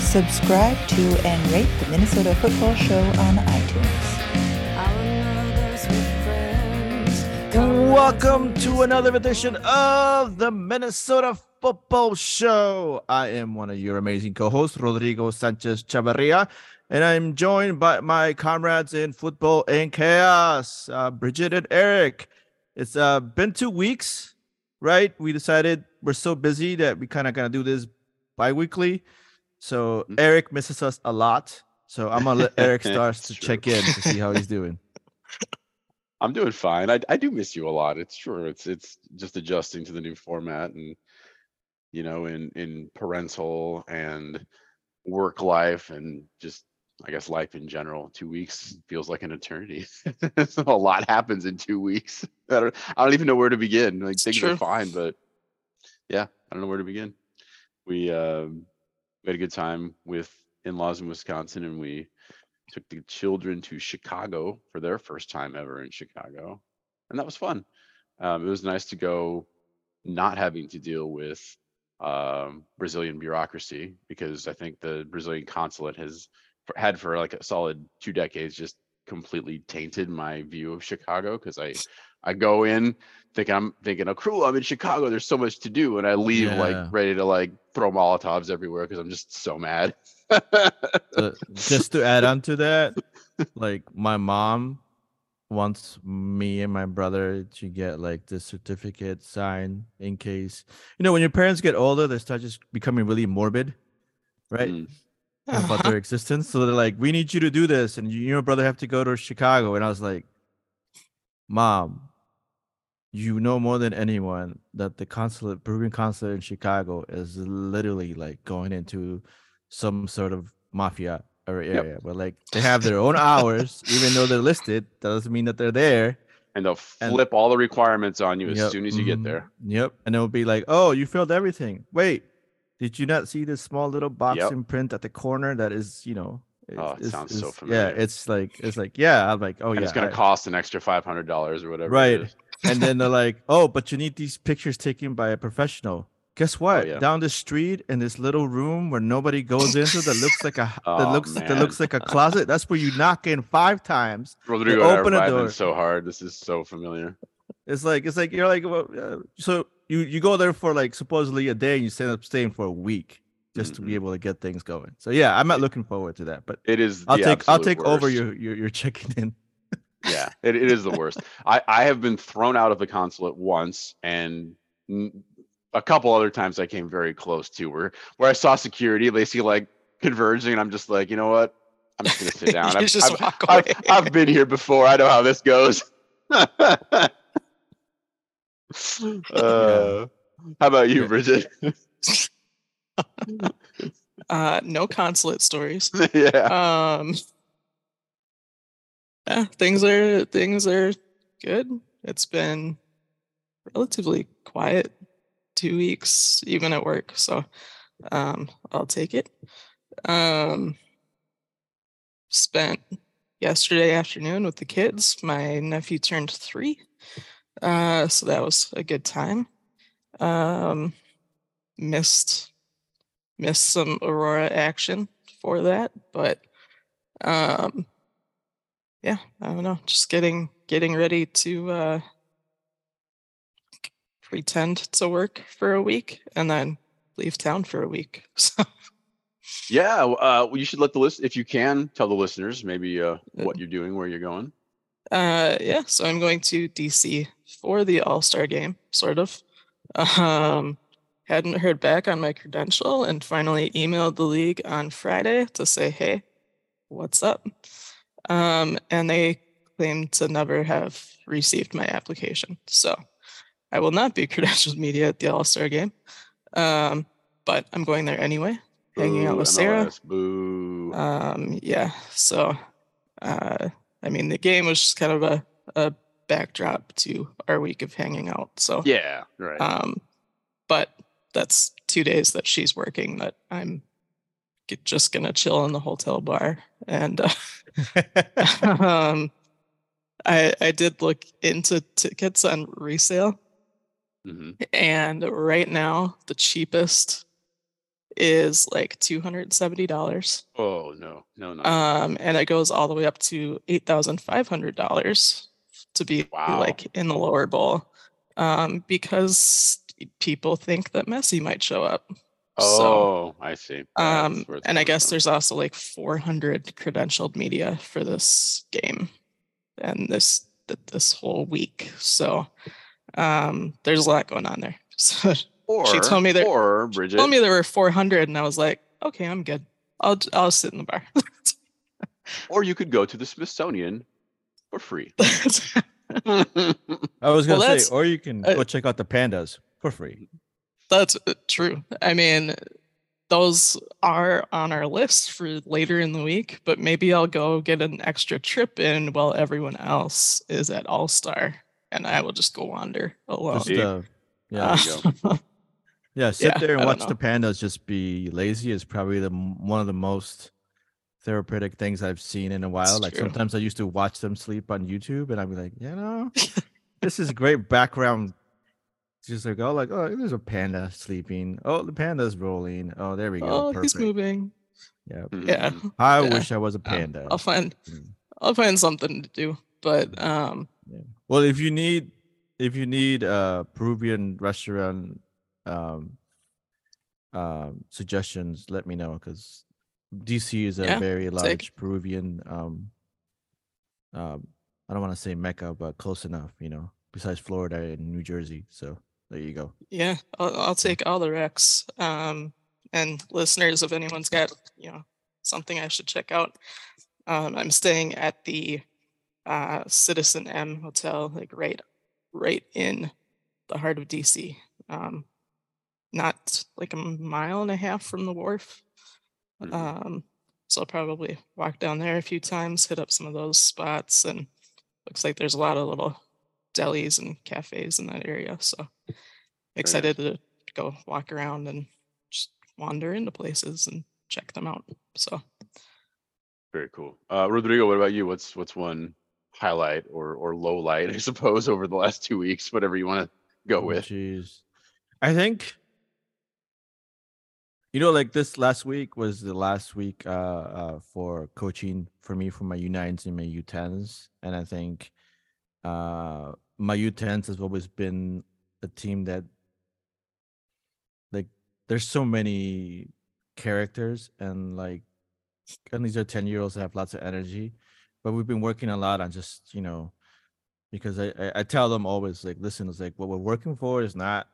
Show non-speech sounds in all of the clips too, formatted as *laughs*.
Subscribe to and rate the Minnesota Football Show on iTunes. Welcome to another edition of the Minnesota Football Show. I am one of your amazing co-hosts, Rodrigo Sanchez Chavarria, and I'm joined by my comrades in football and chaos, uh, Bridget and Eric. It's uh, been two weeks, right? We decided we're so busy that we kind of gonna do this bi-weekly. So Mm-hmm. Eric misses us a lot. So I'm gonna let Eric *laughs* start It's to true. check in to see how he's doing. *laughs* I'm doing fine. I I do miss you a lot. It's true. It's it's just adjusting to the new format and you know, in in parental and work life and just I guess life in general. Two weeks feels like an eternity. *laughs* so a lot happens in two weeks. I don't I don't even know where to begin. Like things true. are fine, but yeah, I don't know where to begin. We um we had a good time with in-laws in Wisconsin and we took the children to Chicago for their first time ever in Chicago, and that was fun. Um, it was nice to go, not having to deal with um, Brazilian bureaucracy because I think the Brazilian consulate has had for like a solid two decades just completely tainted my view of Chicago because I I go in thinking I'm thinking, oh cool, I'm in Chicago. There's so much to do, and I leave Yeah. like ready to like throw Molotovs everywhere because I'm just so mad. Uh, *laughs* just to add on to that, like my mom wants me and my brother to get like the certificate signed in case you know when your parents get older they start just becoming really morbid right Mm. about their *laughs* existence so they're like we need you to do this and you and your brother have to go to chicago and i was like mom you know more than anyone that the consulate peruvian consulate in chicago is literally like going into some sort of mafia or area where like they have their own *laughs* hours even though they're listed that doesn't mean that they're there and they'll And- flip all the requirements on you as Yep, soon as you get mhm, there. Yep. And it'll be like, oh, you filled everything. Wait, did you not see this small little box Yep. in print at the corner that is, you know, Oh, it sounds is- so Yeah, it's like it's like, yeah, I'm like, oh and yeah. it's going I- cost an extra five hundred dollars or whatever. Right. And then they're like, oh, but you need these pictures taken by a professional. Guess what? Oh, yeah. Down the street in this little room where nobody goes into that looks like a *laughs* that Oh, looks that looks like a closet. That's where you knock in five times. *laughs* Rodrigo open a door. so hard. This is so familiar. It's like it's like you're like well, uh, so you you go there for like supposedly a day and you end up staying for a week just to Mhm. be able to get things going. So yeah, I'm not looking forward to that, but It is. I'll take I'll take over your, your your checking in. Yeah, *laughs* it, it is the worst. I I have been thrown out of the consulate once, and n- a couple other times I came very close to where where I saw security. They see like converging, and I'm just like, you know what? I'm just gonna sit *laughs* down. I've, just I've- walk I've- away. I've been here before. I know how this goes. *laughs* uh, how about you, Bridget? Uh, no consulate stories. yeah. Um, yeah, things are things are good. It's been relatively quiet two weeks, even at work. So, um, I'll take it. Um, spent yesterday afternoon with the kids. My nephew turned three, uh, so that was a good time. Um, missed missed some Aurora action for that, but um yeah, I don't know, just getting getting ready to uh pretend to work for a week and then leave town for a week. *laughs* So Yeah, uh, you should let the list if you can tell the listeners maybe uh, what you're doing, where you're going. uh yeah, so I'm going to DC for the All-Star game, sort of. Um hadn't heard back on my credential and finally emailed the league on Friday to say, "Hey, what's up?" Um and they claim to never have received my application. So I will not be *laughs* credentialed media at the All Star game, um, but I'm going there anyway. hanging out Boo, with Sarah. MLS, Boo. Um, yeah, so uh, I mean, the game was just kind of a, a backdrop to our week of hanging out. So yeah, right. um, but that's two days that she's working that I'm just gonna chill in the hotel bar and uh, *laughs* *laughs* um, I I did look into tickets on resale hmm and right now the cheapest is like two hundred and seventy dollars. Oh no, no, no. Um, and it goes all the way up to eight thousand five hundred dollars to be Wow. like in the lower bowl. Um, because people think that Messi might show up. So oh, I see. Um, and I guess from. there's also like 400 credentialed media for this game and this this whole week. So um, there's a lot going on there. *laughs* So or, she told me there- or Bridget. told me there were 400, and I was like, okay, I'm good. I'll j- I'll sit in the bar. or you could go to the Smithsonian for free. *laughs* *laughs* I was gonna that's- say, or you can uh, go check out the pandas for free. That's uh, true. I mean, those are on our list for later in the week, but maybe I'll go get an extra trip in while everyone else is at All Star, and I will just go wander alone. Just See? uh, yeah, you *laughs* Uh, yeah. Sit yeah, there and don't watch know. the pandas just be lazy is probably the one of the most therapeutic things I've seen in a while. It's like true. sometimes I used to watch them sleep on YouTube, and I'd be like, you know, this is a great background. Just like oh, like oh, there's a panda sleeping. Oh, the panda's rolling. Oh, there we go. oh, he's moving. Yeah. Yeah, Mhm. I Yeah. wish I was a panda. I'll find Mm. I'll find something to do. But um, Well, if you need if you need a Peruvian restaurant um um suggestions, let me know because DC is a Yeah, very take- large Peruvian um um I don't want to say Mecca, but close enough, you know, besides Florida and New Jersey. So there you go. yeah, I'll, I'll take all the recs. Um, and listeners, if anyone's got you know something I should check out, um, I'm staying at the uh, Citizen M Hotel, like right, right in the heart of DC. Um, not like a mile and a half from the wharf. Mhm. Um, so I'll probably walk down there a few times, hit up some of those spots, and looks like there's a lot of little delis and cafes in that area. So excited to go walk around and just wander into places and check them out. So Very cool. Uh, Rodrigo, what about you? What's what's one highlight or or low light, *laughs* I suppose, over the last two weeks? Whatever you want to go Oh, with. Jeez. I think you know, like this last week was the last week uh, uh for coaching for me for my U9s and my U10s. And I think uh my U10s has always been a team that like there's so many characters and like and these are 10 year olds that have lots of energy. But we've been working a lot on just, you know, because I, I, I tell them always like listen it's like what we're working for is not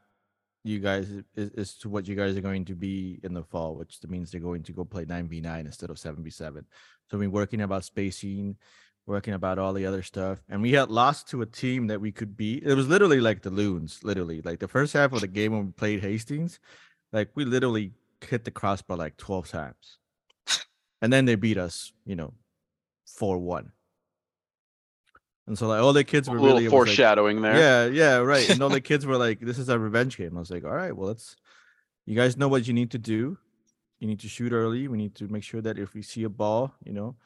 you guys is, is to what you guys are going to be in the fall which means they're going to go play 9v9 instead of 7v7 so we've been working about spacing working about all the other stuff and we had lost to a team that we could beat it was literally like the loons literally like the first half of the game when we played hastings like we literally hit the crossbar like 12 times and then they beat us you know 4-1 and so like all the kids A were little really was like- foreshadowing there. yeah, yeah, right. And all the *laughs* kids were like, "This is a revenge game." I was like, "All right, well, let's. You guys know what you need to do. You need to shoot early. We need to make sure that if we see a ball, you know,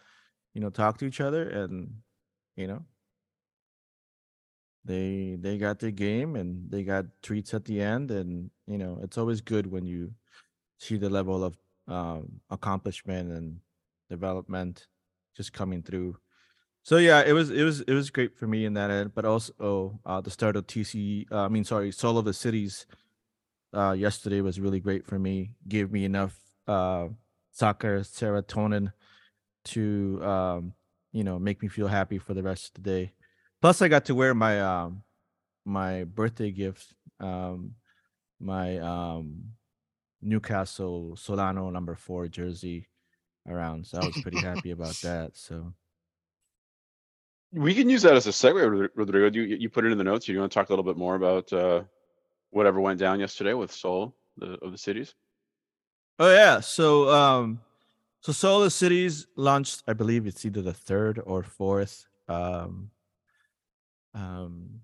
you know, talk to each other, and you know, they they got their game and they got treats at the end, and you know, it's always good when you see the level of um, accomplishment and development just coming through so yeah, it was it was it was great for me in that end, but also uh, the start of TC. Uh, I mean, sorry, Soul of the Cities. Uh, yesterday was really great for me. Gave me enough uh, soccer serotonin to um, you know make me feel happy for the rest of the day. Plus, I got to wear my um, my birthday gift, um, my um, Newcastle Solano number four jersey around. So I was pretty *laughs* happy about that. So. We can use that as a segue, Rodrigo. You, you put it in the notes? You want to talk a little bit more about uh, whatever went down yesterday with Soul the, of the cities? Oh yeah. So um so Solar Cities launched, I believe it's either the third or fourth um um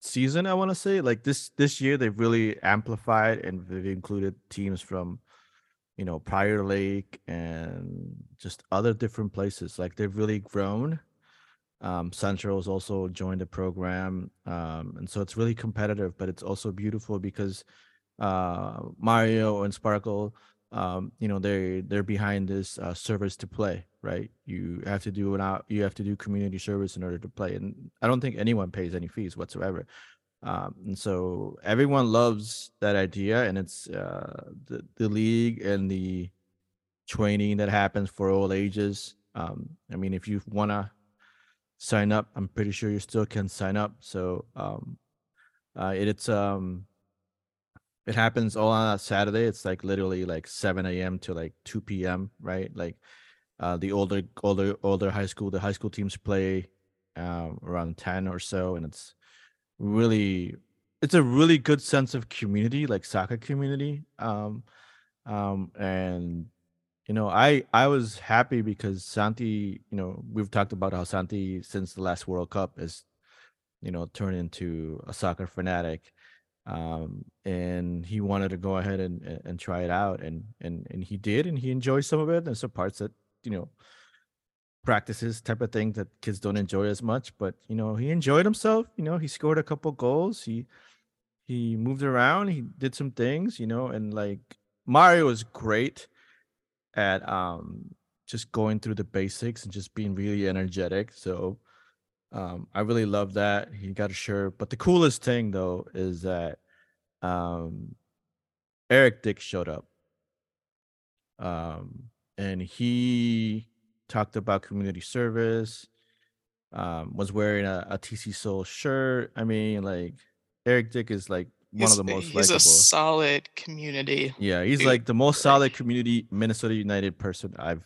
season, I want to say. Like this this year they've really amplified and they've included teams from you know Prior Lake and just other different places. Like they've really grown. Um, Central has also joined the program, um, and so it's really competitive, but it's also beautiful because uh, Mario and Sparkle, um, you know, they they're behind this uh, service to play, right? You have to do an out, you have to do community service in order to play, and I don't think anyone pays any fees whatsoever. Um, and so everyone loves that idea, and it's uh, the the league and the training that happens for all ages. Um, I mean, if you wanna sign up, I'm pretty sure you still can sign up. So um, uh, it, it's um, it happens all on a Saturday. It's like literally like 7 a.m. to like 2 p.m. Right? Like uh, the older older older high school, the high school teams play um, around 10 or so, and it's really it's a really good sense of community, like soccer community. Um, um, and you know, I I was happy because Santi, you know, we've talked about how Santi since the last World Cup is, you know, turned into a soccer fanatic. Um, and he wanted to go ahead and and try it out and and and he did and he enjoyed some of it and some parts that, you know, practices type of thing that kids don't enjoy as much. But you know, he enjoyed himself. You know, he scored a couple goals. He he moved around. He did some things. You know, and like Mario was great at um just going through the basics and just being really energetic. So um I really love that. He got a shirt. But the coolest thing though is that um Eric Dick showed up. Um and he talked about community service, um, was wearing a, a TC Soul shirt. I mean, like Eric Dick is like one He's, of the most he's likable. a solid community. Yeah, he's dude. like the most solid community Minnesota United person I've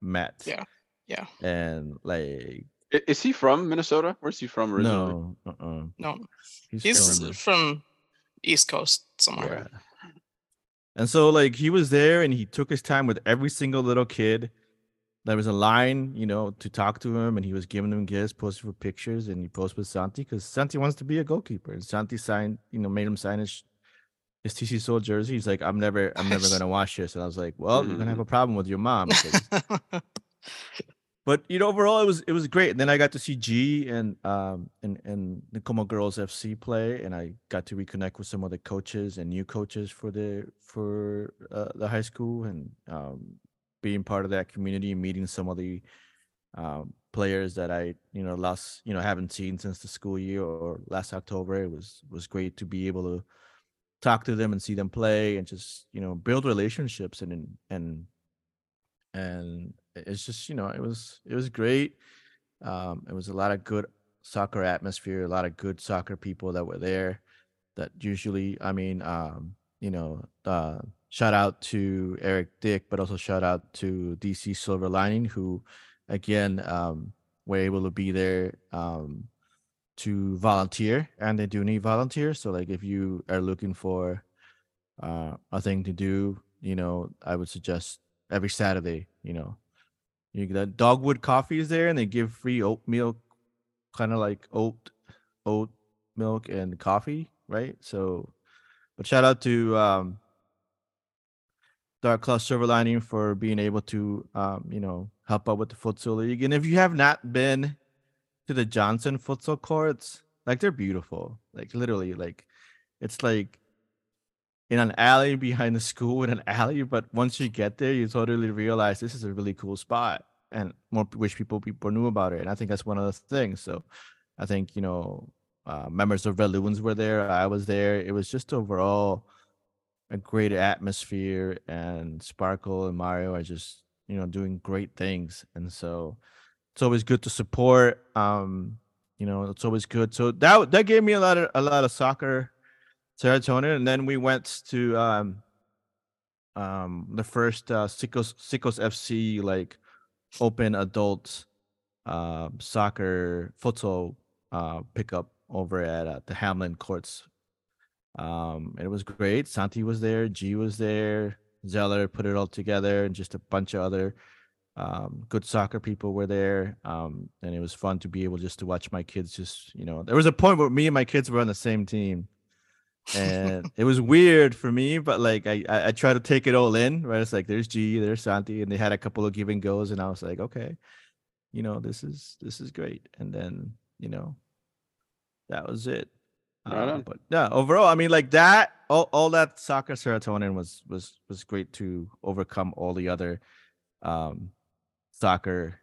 met. Yeah, yeah. And like Is he from Minnesota? Where's he from originally? no, uh-uh. No, He's, he's from- from East Coast somewhere. Yeah. And so like he was there and he took his time with every single little kid. There was a line, you know, to talk to him, and he was giving them gifts, posting for pictures, and he posted with Santi because Santi wants to be a goalkeeper. And Santi signed, you know, made him sign his his TC Soul jersey. He's like, I'm never, I'm never *laughs* gonna wash this. And I was like, Well, you're gonna have mm. a problem with your mom. *laughs* *laughs* but you know overall it was it was great. And then i got to see g and um and and como girls fc play and i got to reconnect with some of the coaches and new coaches for the for uh, the high school and um being part of that community and meeting some of the um players that i you know last you know haven't seen since the school year or last october. It was was great to be able to talk to them and see them play and just you know build relationships and and and it's just you know it was it was great. Um it was a lot of good soccer atmosphere a lot of good soccer people that were there that usually i mean um you know uh shout out to eric dick but also shout out to dc silver lining who again um were able to be there um to volunteer and they do need volunteers so like if you are looking for uh a thing to do you know i would suggest every saturday you know you get dogwood coffee is there and they give free oatmeal kind of like oat oat milk and coffee right? So but shout out to um dark cloud silver lining for being able to um you know help out with the futsal league. And if you have not been to the johnson futsal courts like they're beautiful. Like literally like it's like in an alley behind the school in an alley but once you get there you totally realize this is a really cool spot and more wish people people knew about it and i think that's one of the things so i think you know uh, members of red loons were there i was there it was just overall a great atmosphere and sparkle and mario are just you know doing great things and so it's always good to support um you know it's always good so that that gave me a lot of a lot of soccer serotonin and then we went to um um the first uh Sikos Sikos FC like open adult uh soccer futsal uh pickup over at uh, the Hamline courts Um, it was great. Santi was there, G was there, Zeller put it all together, and just a bunch of other um, good soccer people were there. Um, and it was fun to be able just to watch my kids. Just you know, there was a point where me and my kids were on the same team, and it was weird for me, but like I, I I try to take it all in. Right, it's like there's G, there's Santi, and they had a couple of give and goes, and I was like, okay, you know, this is this is great. And then you know, that was it. Right Uh, but yeah, overall, I mean, like that, all, all that soccer serotonin was was was great to overcome all the other um soccer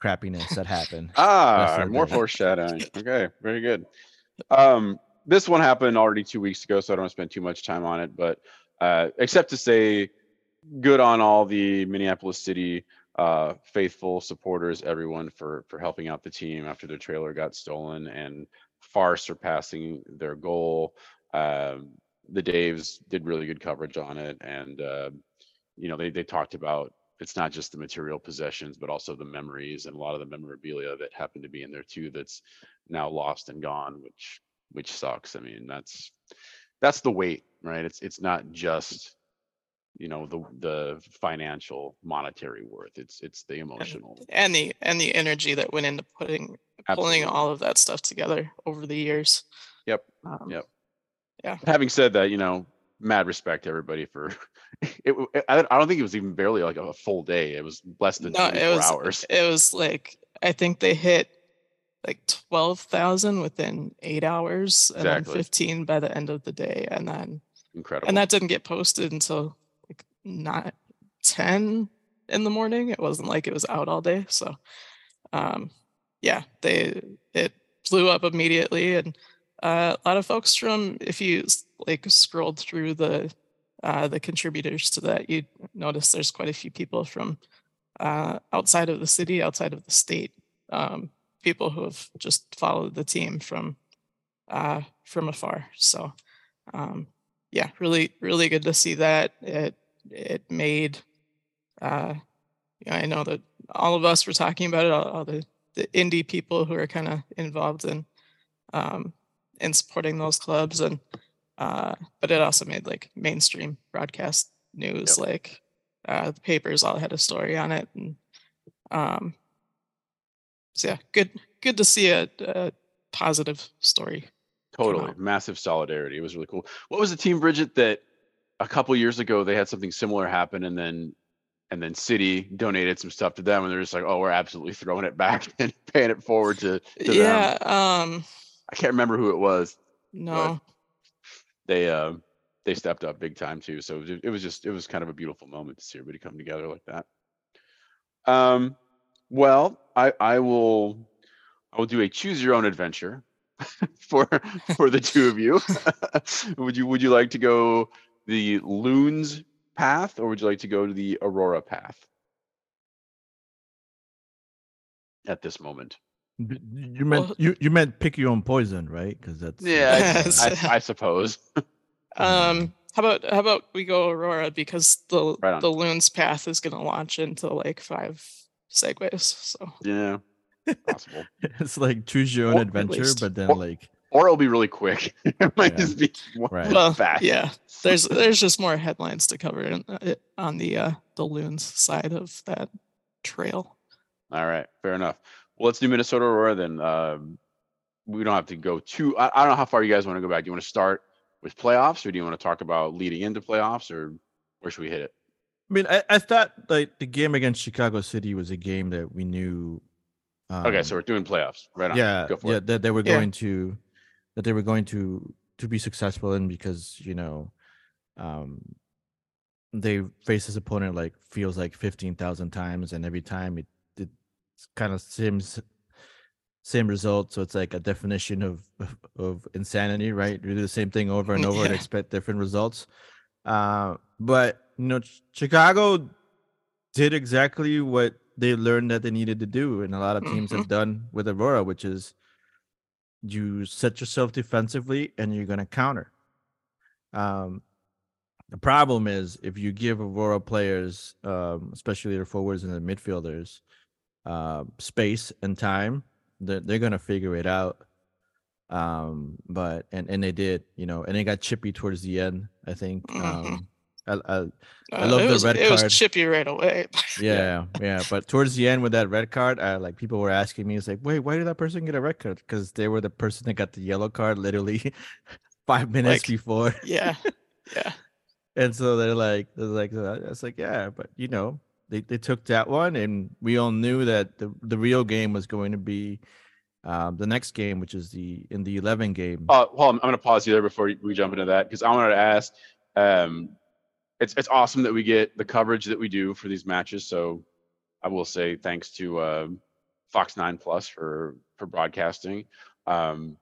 crappiness that happened. *laughs* Ah, more foreshadowing. Okay, very good. Um, this one happened already two weeks ago, so I don't want to spend too much time on it. But uh, except to say, good on all the Minneapolis City uh, faithful supporters, everyone for for helping out the team after their trailer got stolen and far surpassing their goal. Um, the Daves did really good coverage on it, and uh, you know they they talked about it's not just the material possessions, but also the memories and a lot of the memorabilia that happened to be in there too. That's now lost and gone, which which sucks. I mean, that's that's the weight, right? It's it's not just you know the the financial monetary worth. It's it's the emotional. and the and the energy that went into putting pulling all of that stuff together over the years. Yep. Um, Yep. Yeah. Having said that, you know, mad respect to everybody for *laughs* it. I don't think it was even barely like a full day. It was less than No, 24 it was hours. it was like I think they hit like twelve thousand within eight hours, and Exactly. then fifteen by the end of the day, and then Incredible. and that didn't get posted until like not 10 in the morning it wasn't like it was out all day so um yeah they it blew up immediately and uh, a lot of folks from if you like scrolled through the uh the contributors to that you notice there's quite a few people from uh outside of the city outside of the state um people who have just followed the team from uh from afar so um yeah, really, really good to see that. It it made uh you know, I know that all of us were talking about it, all, all the, the indie people who are kind of involved in um in supporting those clubs and uh but it also made like mainstream broadcast news Yep. like uh the papers all had a story on it and um so yeah good good to see a, a positive story Totally. Massive solidarity. It was really cool. What was the team, Bridget, that a couple years ago they had something similar happen and then and then City donated some stuff to them and they're just like, oh, we're absolutely throwing it back *laughs* and paying it forward to, to them. yeah um I can't remember who it was. no They uh, they stepped up big time too. So it was just it was kind of a beautiful moment to see everybody come together like that. Um well, I I will I will do a choose your own adventure *laughs* for for the two of you. *laughs* would you would you like to go the loons path or would you like to go to the aurora path? At this moment. You meant Well- you you meant pick your own poison, right? Because that's yeah I- I, I suppose. *laughs* Um, how about how about we go Aurora because the Right the loon's path is gonna launch into like five segways. So yeah possible *laughs* it's like choose your own Or adventure, but then or- like or it'll be really quick *laughs* it might Yeah. just be one Right. well, fast yeah, there's *laughs* there's just more headlines to cover in, uh, on the uh, the loons side of that trail. All right, fair enough. Well, let's do Minnesota Aurora then. Um, we don't have to go too. I, I don't know how far you guys want to go back. Do you want to start with playoffs, or do you want to talk about leading into playoffs, or where should we hit it? I mean, I, I thought like the game against Chicago City was a game that we knew. Um, okay, so we're doing playoffs. Right on. yeah, go for yeah, it. that they were Yeah. going to that they were going to to be successful in because you know, um, they face this opponent like feels like fifteen thousand times, and every time it it kind of seems same result. So it's like a definition of of, of insanity, right? You do the same thing over and over and *laughs* expect different results. Uh, but you know, Ch- Chicago did exactly what they learned that they needed to do, and a lot of teams have done with Aurora, which is you set yourself defensively and you're going to counter. Um, the problem is if you give Aurora players, um, especially their forwards and the midfielders, uh, space and time, they're, they're going to figure it out. Um, but and and they did, you know, and it got chippy towards the end. I think. Mhm. Um, I, I, I Uh, love it the was, red It card. It was chippy right away. *laughs* yeah, yeah, But towards the end with that red card, uh, like people were asking me, it's like, wait, why did that person get a red card? Because they were the person that got the yellow card literally *laughs* five minutes Like, before. yeah, *laughs* yeah. And so they're like, they're like, uh, it's like, yeah, but you know, they, they took that one, and we all knew that the, the real game was going to be um, the next game, which is the Indy 11 game. Uh, hold on, I'm going to pause you there before we jump into that because I wanted to ask. Um, it's it's awesome that we get the coverage that we do for these matches. So I will say thanks to um Fox Nine Plus for for broadcasting. Um,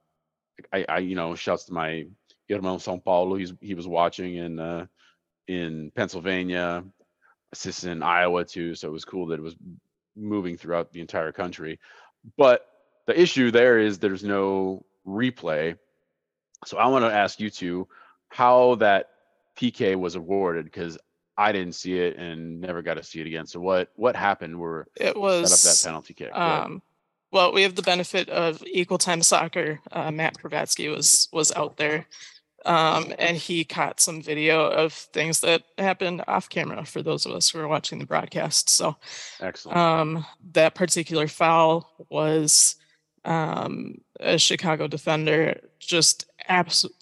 I, I you know shouts to my Guillermo São Paulo. He's he was watching in uh, in Pennsylvania, assistant in Iowa too. So it was cool that it was moving throughout the entire country. But the issue there is there's no replay. So I want to ask you two how that PK was awarded because I didn't see it and never got to see it again. So what what happened Were It was set up that penalty kick? Um, well, we have the benefit of equal time soccer. Uh, Matt Kravatsky was was out there, um, and he caught some video of things that happened off camera for those of us who are watching the broadcast. So Excellent. um, that particular foul was um, a Chicago defender just absolutely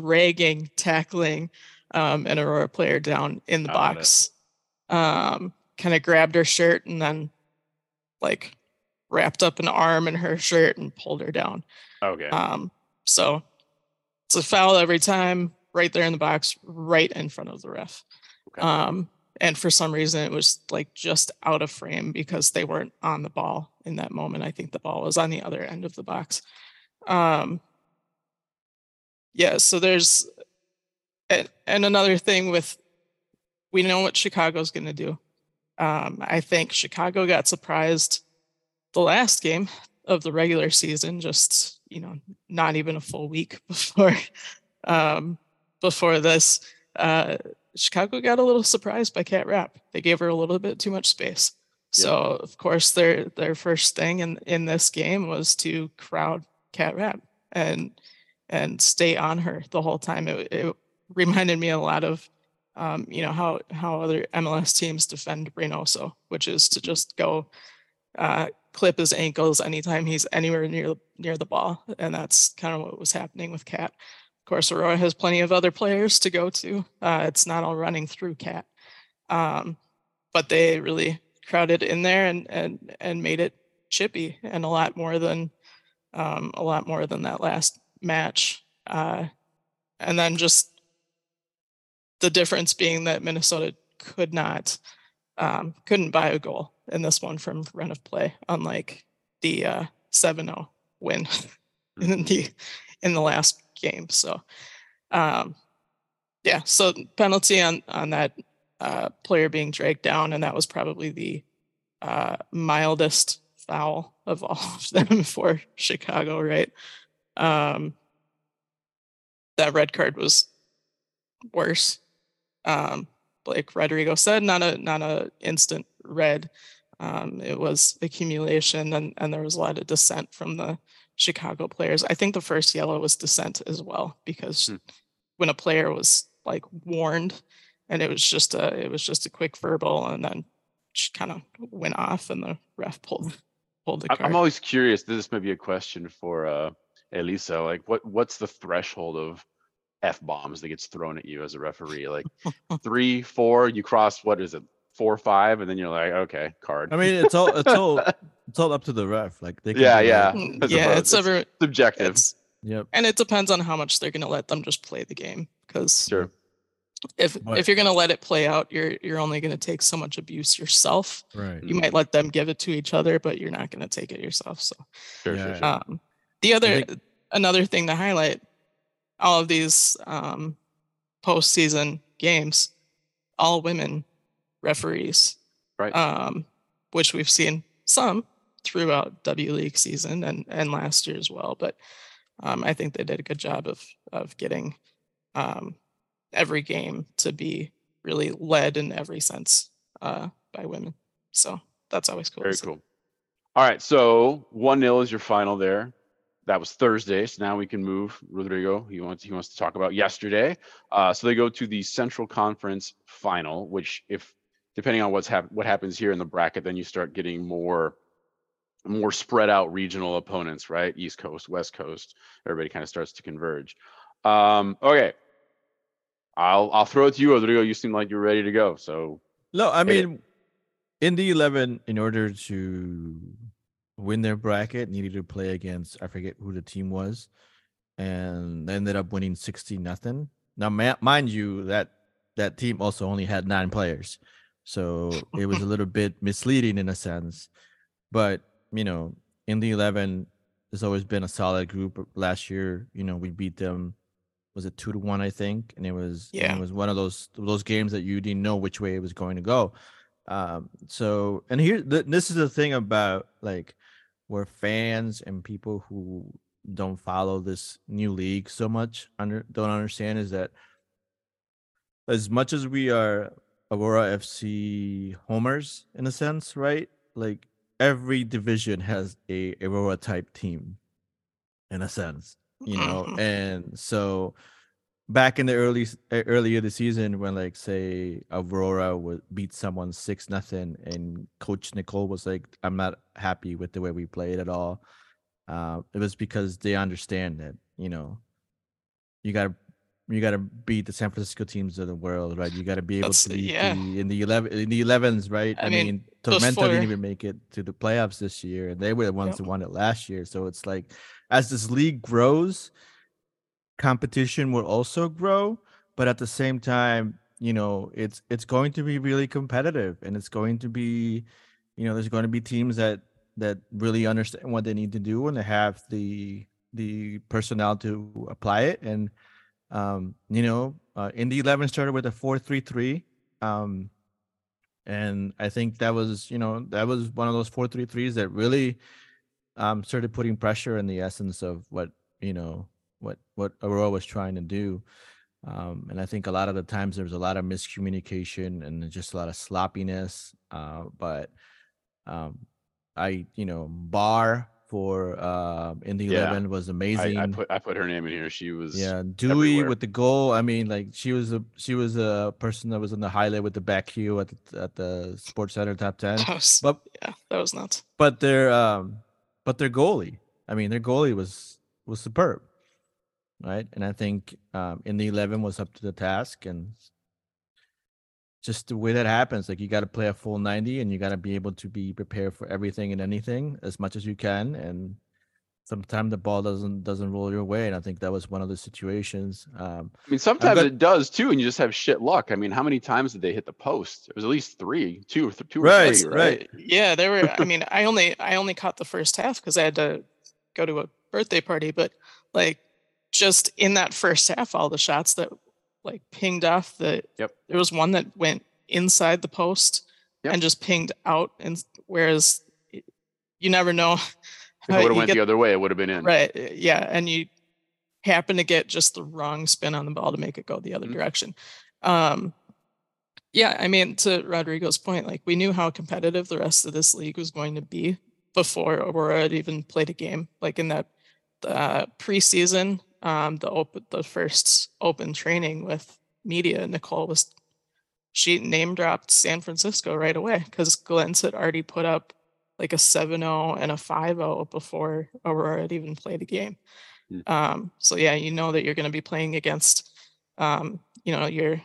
dragging, tackling um, an Aurora player down in the Got box. Um, kind of grabbed her shirt and then like wrapped up an arm in her shirt and pulled her down. okay. Um, so it's a foul every time, right there in the box, right in front of the ref. Okay. Um, and for some reason, it was like just out of frame because they weren't on the ball in that moment. I think the ball was on the other end of the box. Um, yeah, so there's, and, and another thing with, we know what Chicago's going to do. Um, I think Chicago got surprised the last game of the regular season, just you know, not even a full week *laughs* before um, before this. Uh, Chicago got a little surprised by Cat Rap. They gave her a little bit too much space. So of course their their first thing in in this game was to crowd Cat Rap and and stay on her the whole time. It, it reminded me a lot of um, you know how how other MLS teams defend Reynoso, which is to just go uh, clip his ankles anytime he's anywhere near near the ball, and that's kind of what was happening with Cat. Of course, Aurora has plenty of other players to go to. Uh, it's not all running through Cat, um, but they really crowded in there and and and made it chippy and a lot more than um, a lot more than that last match. Uh, and then just the difference being that Minnesota could not um, couldn't buy a goal in this one from run of play, unlike the uh, 7-0 win *laughs* in the in the last game. So um, yeah, so penalty on on that uh, player being dragged down, and that was probably the uh, mildest foul of all of them *laughs* for Chicago, right? Um, that red card was worse. Um, like Rodrigo said, not a not a instant red. Um, it was accumulation, and and there was a lot of dissent from the Chicago players. I think the first yellow was dissent as well because Hmm. when a player was like warned, and it was just a it was just a quick verbal, and then she kind of went off, and the ref pulled pulled the card. I'm always curious. This may be a question for uh, Elisa. Like, what what's the threshold of f bombs that gets thrown at you as a referee? Like three, four, you cross what is it, four, five, and then you're like, okay, card. I mean, it's all it's all it's all up to the ref. Like they can Yeah, be yeah. like, Mm, yeah, suppose. it's It's- ever subjective. it's Yep. and it depends on how much they're going to let them just play the game because Sure. if But- if you're going to let it play out you're you're only going to take so much abuse yourself Right. you might let them give it to each other but you're not going to take it yourself so Sure, Yeah, sure, sure. um the other think- another thing to highlight all of these um postseason games all women referees Right. um which we've seen some throughout W League season and and last year as well but um, I think they did a good job of of getting um, every game to be really led in every sense uh, by women. So that's always cool. Very cool. All right, so one 0 is your final there. That was Thursday. So now we can move Rodrigo. He wants he wants to talk about yesterday. Uh, so they go to the Central Conference final, which if depending on what's hap- what happens here in the bracket, then you start getting more more spread out regional opponents, right? East Coast, West Coast. Everybody kind of starts to converge. Um, okay. I'll I'll throw it to you, Rodrigo. You seem like you're ready to go. So No, I Hit it. mean, in the eleven, in order to win their bracket, needed to play against I forget who the team was, and they ended up winning sixty nothing. Now, ma- mind you, that that team also only had nine players, so *laughs* it was a little bit misleading in a sense. But you know, Indy Eleven, there's always been a solid group. Last year, you know, we beat them. Was it two to one? I think, and it was Yeah. it was one of those those games that you didn't know which way it was going to go. Um, so, and here, th- this is the thing about like where fans and people who don't follow this new league so much under don't understand is that as much as we are Aurora FC homers in a sense, right? Like every division has a Aurora type team in a sense, you know. Mhm. And so back in the early earlier the season when like say Aurora would beat someone six nothing and coach Nicole was like, I'm not happy with the way we played at all. Uh, it was because they understand that, you know, you gotta you gotta beat the San Francisco teams of the world, right? You gotta be able That's- to beat yeah. the Indy Eleven in the elevens, right? I I, mean, mean, Tormenta four- didn't even make it to the playoffs this year, and they were the ones Yep. who won it last year. So it's like as this league grows, competition will also grow, but at the same time, you know, it's it's going to be really competitive, and it's going to be, you know, there's going to be teams that that really understand what they need to do and they have the the personnel to apply it and um you know uh, the 11 started with a 4-3-3 um and i think that was you know that was one of those 4-3-3s that really um started putting pressure in the essence of what you know what what aurora was trying to do um and i think a lot of the times there was a lot of miscommunication and just a lot of sloppiness uh but um i you know bar for uh in the Yeah, 11 was I, amazing I put I put her name in here. She was yeah, Dewey everywhere. with the goal. I mean, like she was a she was a person that was in the highlight with the back heel at the at the Sports Center top ten. That was, But yeah, that was nuts. but their um but their goalie, I mean, their goalie was was superb, right? And I think um Indy Eleven was up to the task, and just the way that happens, like you got to play a full ninety, and you got to be able to be prepared for everything and anything as much as you can, and sometimes the ball doesn't doesn't roll your way, and I think that was one of the situations. Um, I mean, sometimes got- it does too, and you just have shit luck. I mean, how many times did they hit the post? It was at least three, two, or th- two or three, right. right? Yeah, there were. I mean, *laughs* I only I only caught the first half because I had to go to a birthday party. But like, just in that first half, all the shots that like pinged off the. Yep. There was one that went inside the post Yep. and just pinged out, and whereas y- you never know. *laughs* If it would have went get- the other way, it would have been in. Right. Yeah. And you happen to get just the wrong spin on the ball to make it go the other Mhm. direction. Um, yeah. I mean, to Rodrigo's point, like we knew how competitive the rest of this league was going to be before Aurora had even played a game. Like in that uh, preseason, um, the open, the first open training with media, Nicole was she name dropped San Francisco right away because Glens had already put up like a 7-0 and a 5-0 before Aurora had even played a game. Mm. Um, so yeah, you know that you're going to be playing against, um, you know, your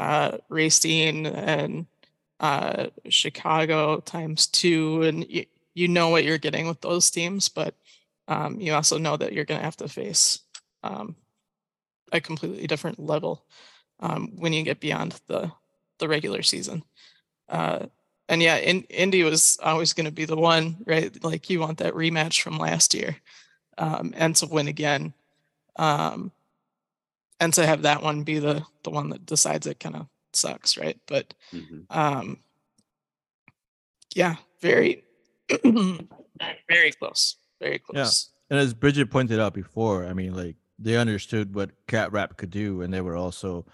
uh, Racine and uh, Chicago times two, and you, you know what you're getting with those teams, but um, you also know that you're going to have to face um, a completely different level um, when you get beyond the the regular season. Uh, and yeah, in, Indy was always going to be the one, right? Like you want that rematch from last year, um, and to win again, um, and to have that one be the the one that decides it kind of sucks, right? But Mhm. um, yeah, very, *clears throat* very close, very close. Yeah. and as Bridget pointed out before, I mean, like they understood what Cat Rap could do, and they were also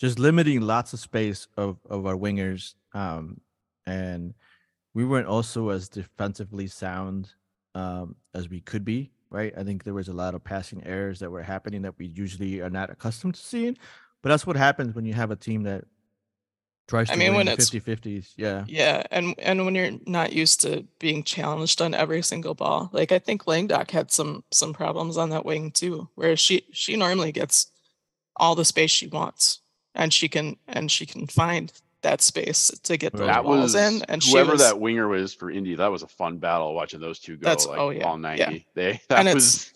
just limiting lots of space of of our wingers. Um, and we weren't also as defensively sound um, as we could be, right? I think there was a lot of passing errors that were happening that we usually are not accustomed to seeing. But that's what happens when you have a team that tries to I mean, win when it's- 50-50s. Yeah. Yeah, and and when you're not used to being challenged on every single ball, like I think Langdock had some some problems on that wing too, where she she normally gets all the space she wants, and she can and she can find that space to get those That balls was in, and she whoever was, that winger was for Indy. That was a fun battle watching those two go That's- like oh, yeah, all yeah. ninety. *laughs* They that And it's- was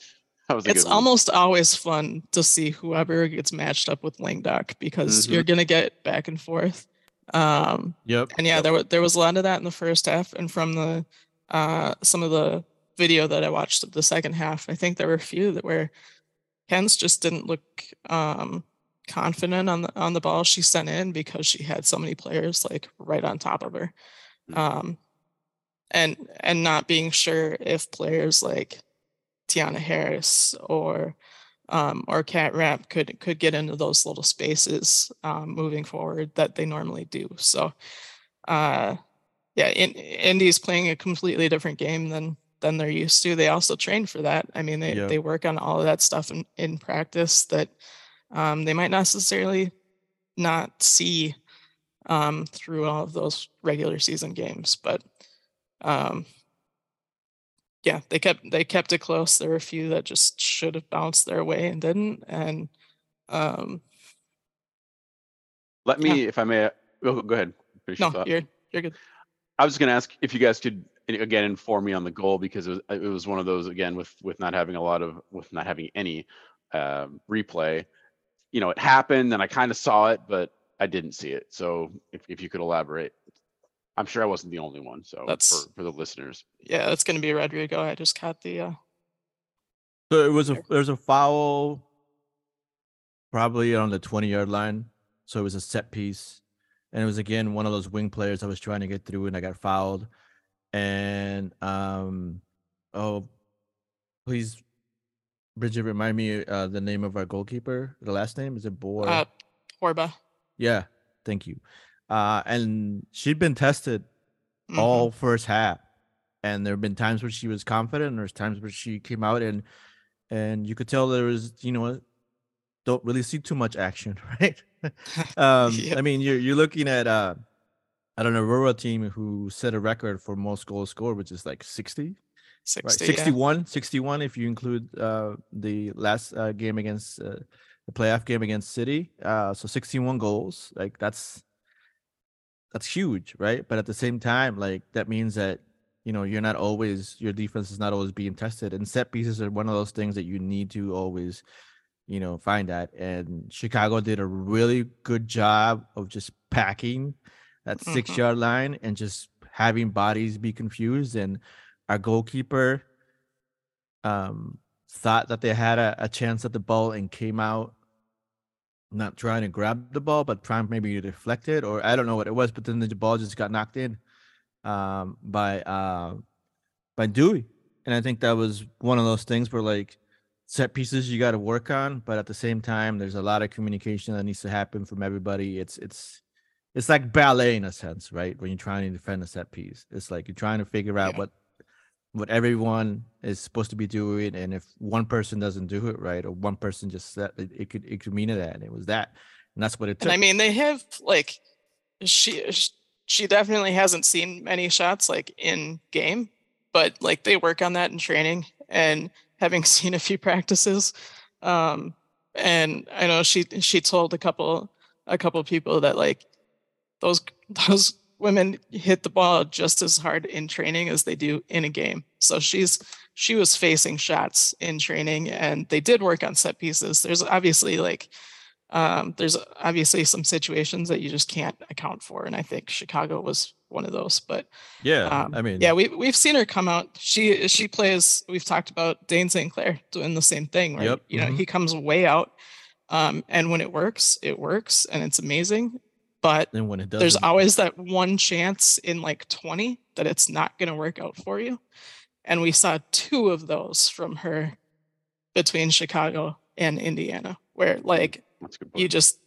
that was it's almost always fun to see whoever gets matched up with Langdock because Mhm. you're gonna get back and forth. Um, Yep. and yeah, there was there was a lot of that in the first half, and from the uh some of the video that I watched of the second half, I think there were a few that were Ken's just didn't look um confident on the on the ball she sent in because she had so many players like right on top of her. Mm. Um and and not being sure if players like Tiana Harris or um, or Cat Rap could could get into those little spaces um, moving forward that they normally do. So, uh, yeah, in, Indy's playing a completely different game than than they're used to. They also train for that. I mean, they Yeah. they work on all of that stuff in, in practice that um, they might not necessarily not see um, through all of those regular season games, but um, yeah, they kept they kept it close. There were a few that just should have bounced their way and didn't. And um, Let me, if I may, go, go ahead. Finish no, you're you're good. I was going to ask if you guys could again inform me on the goal because it was it was one of those again with with not having a lot of with not having any um, replay. You know, it happened and I kind of saw it, but I didn't see it. So if if you could elaborate, I'm sure I wasn't the only one. So That's- for for the listeners, Yeah, that's gonna be Rodrigo. I just caught the uh, So it was a There. there's a foul probably on the 20 yard line. So it was a set piece. And it was again one of those wing players I was trying to get through and I got fouled. And um oh please Bridget remind me uh the name of our goalkeeper. The last name is it Boer? uh Porba. yeah, thank you. Uh and she'd been tested Mhm. all first half. And there have been times where she was confident, and there's times where she came out and and you could tell there was, you know, don't really see too much action, *laughs* right? *laughs* um, Yeah. I mean, you're you're looking at uh I don't Aurora team who set a record for most goals scored, which is like 60, right? 60, yeah. 61, 61 if you include uh the last uh, game against uh, the playoff game against City. Uh so 61 goals. Like that's that's huge, right? But at the same time, like that means that you know you're not always your defense is not always being tested, and set pieces are one of those things that you need to always, you know, find that. And Chicago did a really good job of just packing that six Mhm. yard line and just having bodies be confused. And our goalkeeper um thought that they had a, a chance at the ball and came out not trying to grab the ball, but trying maybe to deflect it, or I don't know what it was, but then the ball just got knocked in um, by uh, by Dewey, and I think that was one of those things where like set pieces you got to work on, but at the same time, there's a lot of communication that needs to happen from everybody. It's it's it's like ballet in a sense, right? When you're trying to defend a set piece, it's like you're trying to figure out Yeah. what what everyone is supposed to be doing and if one person doesn't do it right or one person just said it, it could it could mean that and it was that and that's what it took And I mean, they have like she she definitely hasn't seen many shots like in game, but like they work on that in training and having *laughs* seen a few practices. Um, and I know she she told a couple a couple people that like those *laughs* those women hit the ball just as hard in training as they do in a game. So she's she was facing shots in training and they did work on set pieces. There's obviously like um, there's obviously some situations that you just can't account for, and I think Chicago was one of those. But yeah um, i mean yeah, we we've seen her come out. She she plays. We've talked about Dayne St. Clair doing the same thing. Right? Yep, You know, mhm. he comes way out, um, and when it works, it works, and it's amazing. But then when it does there's always that one chance in like 20 that it's not going to work out for you. And we saw two of those from her between Chicago and Indiana, where like that's a good. you just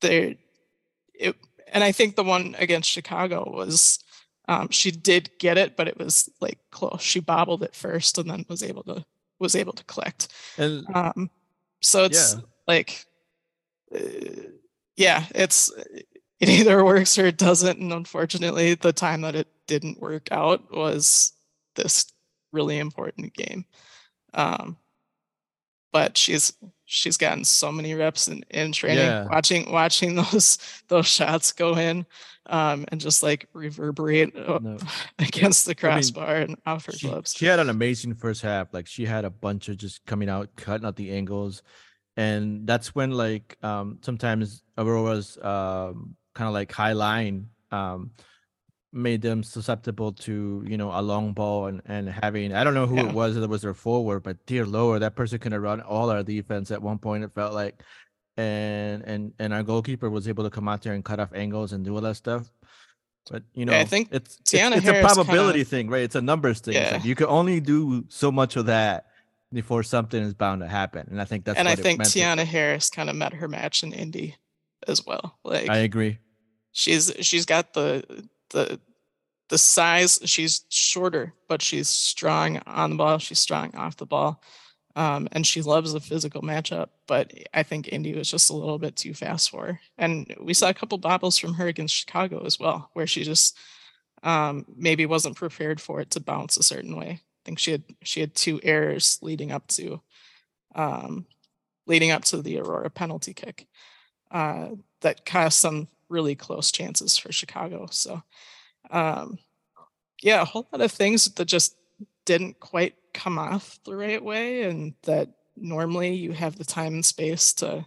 there it and I think the one against Chicago was um she did get it, but it was like close. She bobbled it first and then was able to was able to collect. And Um, so it's Yeah. like, uh, yeah, it's it either works or it doesn't. And unfortunately, the time that it didn't work out was this really important game. Um, but she's she's gotten so many reps in, in training, Yeah. watching watching *laughs* those those shots go in, um, and just like reverberate uh, No. *laughs* against the I mean, crossbar and off her she, gloves. she had an amazing first half. Like she had a bunch of just coming out, cutting out the angles, and that's when like um sometimes Aurora's um kind of like high line um made them susceptible to you know a long ball and and having I don't know who Yeah. it was that was their forward, but dear lord, that person could have run all our defense at one point. It felt like, and and and our goalkeeper was able to come out there and cut off angles and do all that stuff. But you know, Yeah, I think it's it's, Tiana it's a probability kinda- thing, right? It's a numbers thing. It's like Yeah. you can only do so much of that before something is bound to happen, and I think that's and I think Tiana Harris kind of met her match in Indy as well. Like I agree. she's she's got the the the size. She's shorter, but she's strong on the ball. She's strong off the ball, um, and she loves the physical matchup. But I think Indy was just a little bit too fast for her. And we saw a couple bobbles from her against Chicago as well, where she just um, maybe wasn't prepared for it to bounce a certain way. I think she had she had two errors leading up to um, leading up to the Aurora penalty kick uh, that cost some really close chances for Chicago. So, um, yeah, a whole lot of things that just didn't quite come off the right way, and that normally you have the time and space to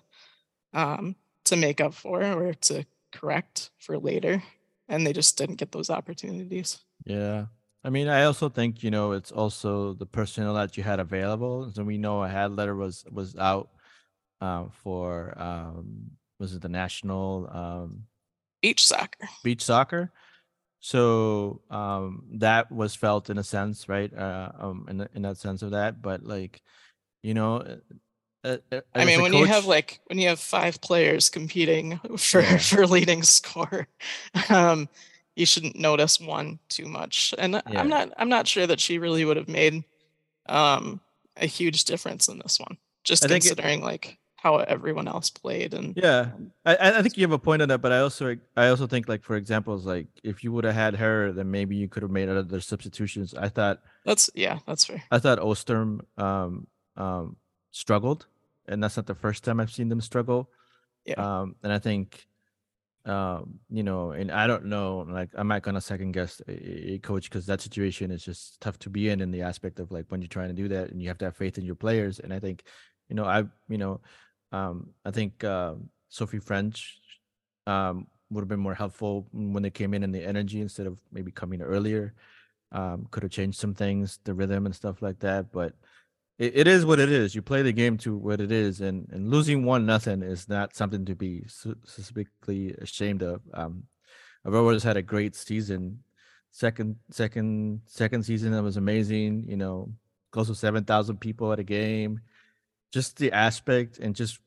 um, to make up for or to correct for later, and they just didn't get those opportunities. Yeah. I mean, I also think you know it's also the personnel that you had available. So we know a Hadler was was out um, for um, was it the national um, Beach soccer. beach soccer. So um, that was felt in a sense, right? Uh, um, in in that sense of that, but like, you know, uh, uh, uh, I mean, when you have like when you have five players competing *laughs* for Yeah. for leading score, *laughs* um, you shouldn't notice one too much. And Yeah. I'm not I'm not sure that she really would have made um a huge difference in this one, just I think it- considering like how everyone else played and Yeah, I, I think you have a point on that, but I also I also think like for examples, like if you would have had her, then maybe you could have made other substitutions. I thought that's yeah, that's fair. I thought Osterm um um struggled, and that's not the first time I've seen them struggle. Yeah. Um, and I think um you know, and I don't know, like I'm not gonna second guess a, a coach because that situation is just tough to be in in the aspect of like when you're trying to do that and you have to have faith in your players. And I think, you know, I you know, um I think um Sophie French um would have been more helpful when they came in and the energy instead of maybe coming earlier um, could have changed some things, the rhythm and stuff like that. But it, it is what it is. You play the game to what it is, and and losing one nothing is not something to be specifically ashamed of. Um, Aurora's had a great season. Second, second, second season that was amazing. You know, close to seven thousand people at a game. Just the aspect and just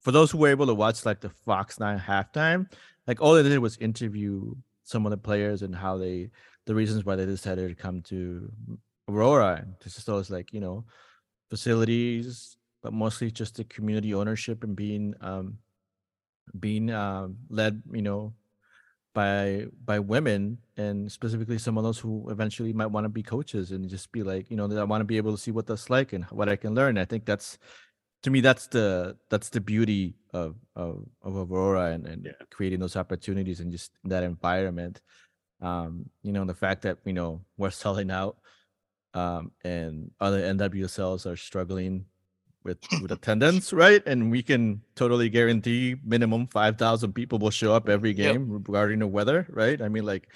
for those who were able to watch like the Fox Nine halftime, like all they did was interview some of the players and how they the reasons why they decided to come to Aurora. This is always like, you know, facilities, but mostly just the community ownership and being um being um led, you know, by by women and specifically some of those who eventually might want to be coaches and just be like, you know, that I want to be able to see what that's like and what I can learn. I think that's to me that's the that's the beauty of of, of Aurora and, and Yeah. creating those opportunities and just that environment um you know the fact that you know we're *laughs* selling out um and other nwsls are struggling with with attendance right and we can totally guarantee minimum 5000 people will show up every Yep. game regarding the weather right i mean like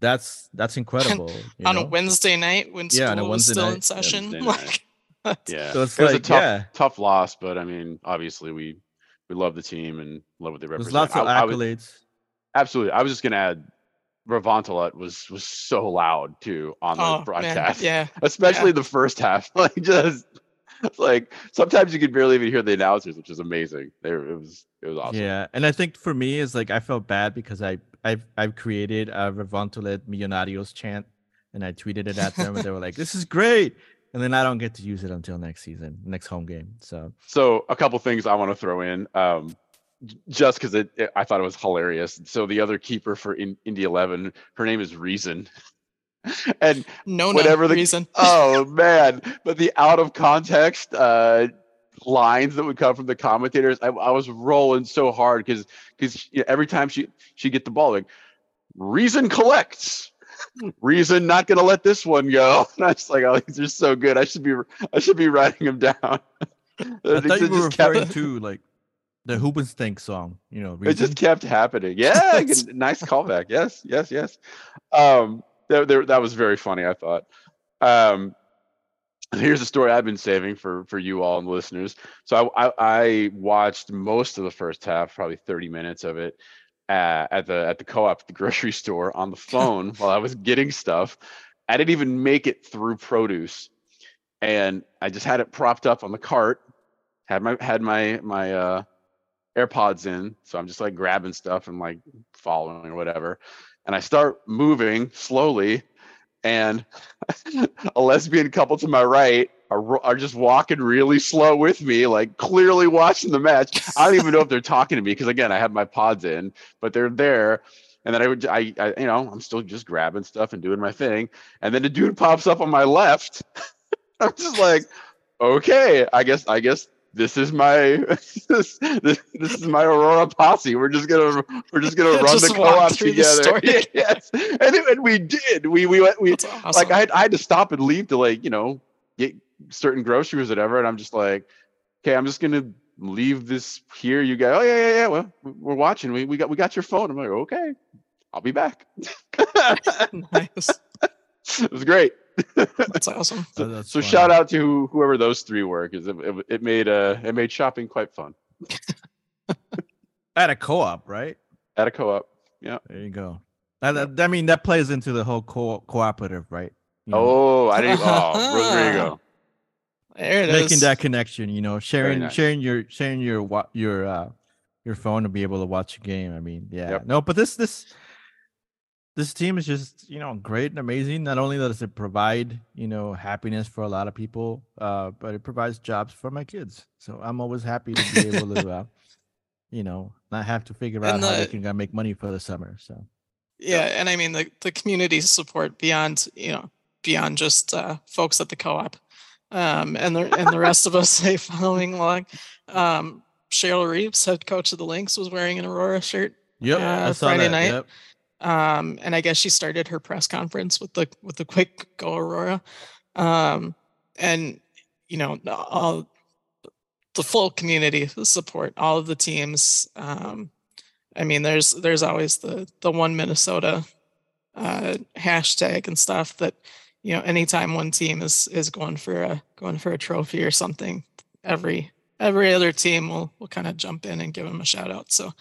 that's that's incredible you on a? Wednesday night when Yeah, school was Wednesday still night. in session. *laughs* Like, Yeah. so it's it was like a tough, yeah tough loss, but I mean, obviously we we love the team and love what they there's represent. lots of I- I was- accolades absolutely. I was just gonna add, Revontulet was was so loud too on the oh man, broadcast, yeah, *laughs* especially the first half. *laughs* Like just *laughs* like sometimes you could barely even hear the announcers, which is amazing. There, it was it was awesome. Yeah, and I think for me is like I felt bad because I I've I've created a Revontulet Millonarios chant and I tweeted it at them and they were like, "This is great," and then I don't get to use it until next season, next home game. So So a couple things I want to throw in, um, just because it, it- I thought it was hilarious. So the other keeper for in, Indy Eleven, her name is Reason, *laughs* *laughs* and No, no Whatever the- reason. *laughs* oh *laughs* man, but the out of context uh, lines that would come from the commentators, I, I was rolling so hard because because every time she she get the ball, like Reason collects. Reason not gonna let this one go. And I was like, oh, these are so good. I should be I should be writing them down. I thought you just were kept- referring to like the Hoobastank song. You know, it just kept happening. Yeah, nice callback. Yes, yes, yes. Um, there, there, that was very funny. I thought. Um, here's a story I've been saving for for you all and listeners. So I, I, I watched most of the first half, probably 30 minutes of it, uh, at the at the co-op at the *laughs* grocery store on the phone *laughs* while I was getting stuff. I didn't even make it through produce, and I just had it propped up on the cart. Had my had my my uh AirPods in, so I'm just like grabbing stuff and like following or whatever. And I start moving slowly, and *laughs* a lesbian couple to my right are, are just walking really slow with me, like clearly watching the match. I don't even know if they're talking to me because again, I have my pods in, but they're there. And then I would, I, I, you know, I'm still just grabbing stuff and doing my thing. And then the dude pops up on my left. *laughs* I'm just like, okay, I guess, I guess this is my *laughs* this, this, this is my Aurora posse. We're just gonna we're just gonna *laughs* run Just the co-op through the together. *laughs* yes, and, it, and we did. We we went we awesome. like I had, I had to stop and leave to like you know get certain groceries or whatever, and I'm just like, okay, I'm just gonna leave this here. You go, oh yeah yeah yeah. Well, we're watching. We we got we got your phone. I'm like, okay, I'll be back. nice. it was great. That's awesome. Oh, that's So shout out to whoever those three were because it, it, it made uh it made shopping quite fun *laughs* at a co-op, right? at a co-op. Yeah. There you go. That, that- I mean, that plays into the whole co- cooperative, right? You know, Oh, I didn't. Oh, *laughs* Rodrigo. There it making is. that connection. You know, sharing nice. sharing your sharing your your uh your phone to be able to watch a game. I mean, yeah, Yep. no, but this this this team is just you know great and amazing. Not only does it provide you know happiness for a lot of people, uh, but it provides jobs for my kids. So I'm always happy to be able to, uh, *laughs* you know, not have to figure out And how they the- can uh, make money for the summer. So Yeah, and I mean the the community support beyond you know beyond just uh, folks at the co-op, um, and the and the rest of us *laughs* say following along. Um, Cheryl Reeves, head coach of the Lynx, was wearing an Aurora shirt, yep, Uh, Friday night. yep. Um, and I guess she started her press conference with the with the quick go Aurora, um, and you know all the full community support, all of the teams. Um, I mean, there's there's always the the one Minnesota uh, hashtag and stuff that you know anytime one team is is going for a going for a trophy or something, every every other team will will kind of jump in and give them a shout out. So,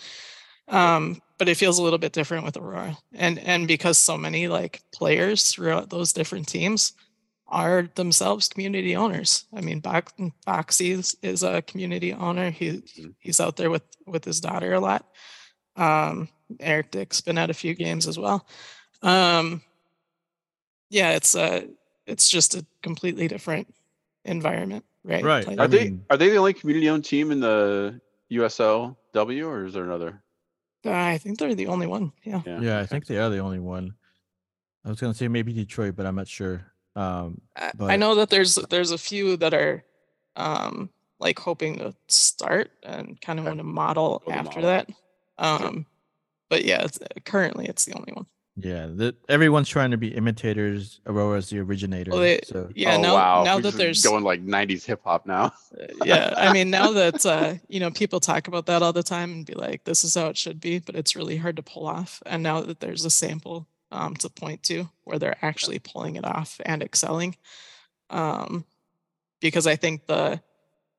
um, but it feels a little bit different with Aurora, and and because so many like players throughout those different teams are themselves community owners. I mean, Box, Boxy is, is a community owner. He he's out there with with his daughter a lot. Um, Eric Dick's been at a few games as well. Um, yeah, it's a it's just a completely different environment, right? Right. Like- Are they are they the only community owned team in the USLW or is there another? Uh, I think they're the only one. Yeah. Yeah, I think they are the only one. I was gonna say maybe Detroit, but I'm not sure. Um, I, I know that there's there's a few that are um like hoping to start and kind of Okay. want to model Build after model. that. Um but yeah, it's, currently it's the only one. Yeah, the, everyone's trying to be imitators. Aurora's the originator. they- so Yeah, oh now wow! now We're that there's going like '90s hip hop now. yeah, I mean now *laughs* that uh you know people talk about that all the time and be like this is how it should be, but it's really hard to pull off. And now that there's a sample um to point to where they're actually pulling it off and excelling. Um because I think the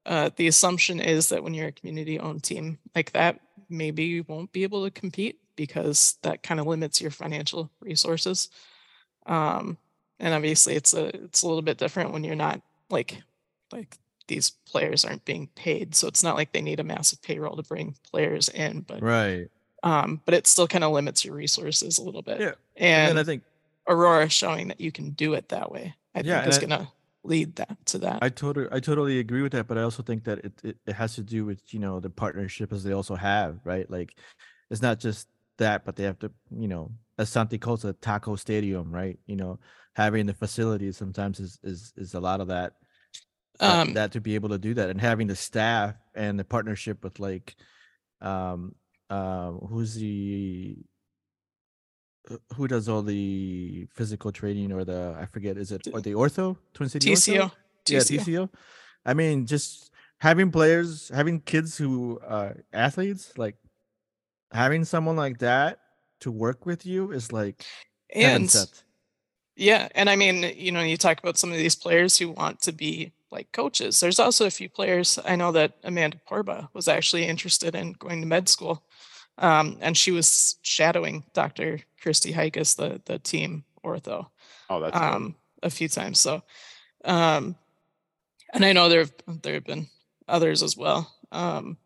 uh, the assumption is that when you're a community owned team like that, maybe you won't be able to compete because that kind of limits your financial resources. Um, and obviously, it's a it's a little bit different when you're not like like these players aren't being paid, so it's not like they need a massive payroll to bring players in, but right, um, but it still kind of limits your resources a little bit. Yeah, and, and I think Aurora showing that you can do it that way, I Yeah, think is and gonna lead that to that. I totally I totally agree with that, but I also think that it, it, it has to do with, you know, the partnership as they also have, right? Like it's not just that, but they have to, you know, as Santi calls it, taco stadium, right? You know, having the facilities sometimes is is is a lot of that, that Um, that to be able to do that and having the staff and the partnership with like um um who's the uh, who does all the physical training or the I forget is it or the ortho Twin City Ortho? TCO, yeah TCO. TCO. I mean, just having players, having kids who uh athletes, like having someone like that to work with you is like heaven and sent. yeah, and I mean, you know, you talk about some of these players who want to be like coaches. There's also a few players I know that Amanda Porba was actually interested in going to med school, um, and she was shadowing Dr. Christy Hikas, the the team ortho. Oh, that's good. um, a few times. So, um, and I know there have there have been others as well. Um,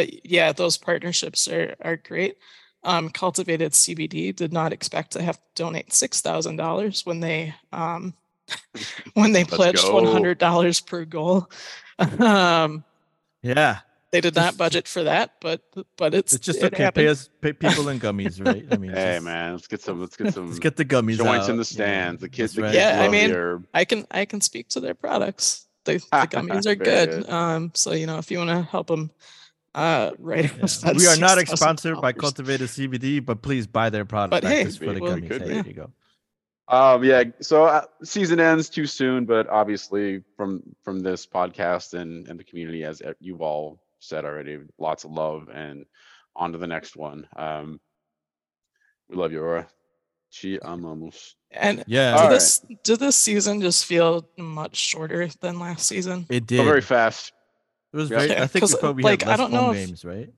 but yeah, those partnerships are are great. Um, Cultivated CBD did not expect to have to donate six thousand dollars when they um, *laughs* when they pledged one hundred dollars per goal. um, Yeah. they did not budget for that, but but it's It's just it okay. Pay us pay people in gummies, right? I mean *laughs* Hey just- man, let's get some. Let's get *laughs* some. Let's get the gummies joints in the you know, stands. The kids, the right. kids Yeah, I mean, the herb. I can I can speak to their products. The, the gummies are good. good. Um, so you know, if you want to help them, uh, right. Yeah. *laughs* We are not sponsored by Cultivated CBD, but please buy their product. But hey, for the well, gummies. could Hey, be. there you go. Um, yeah. So uh, season ends too soon, but obviously from from this podcast and and the community, as uh, you've all said already, lots of love and on to the next one. Um, we love you, Aura. Chi amamos. And Yeah, All did right. this did this season just feel much shorter than last season? it Go did. very fast. It was very. Yeah, I *laughs* think 'cause, we probably like, had I don't know home if- games, right?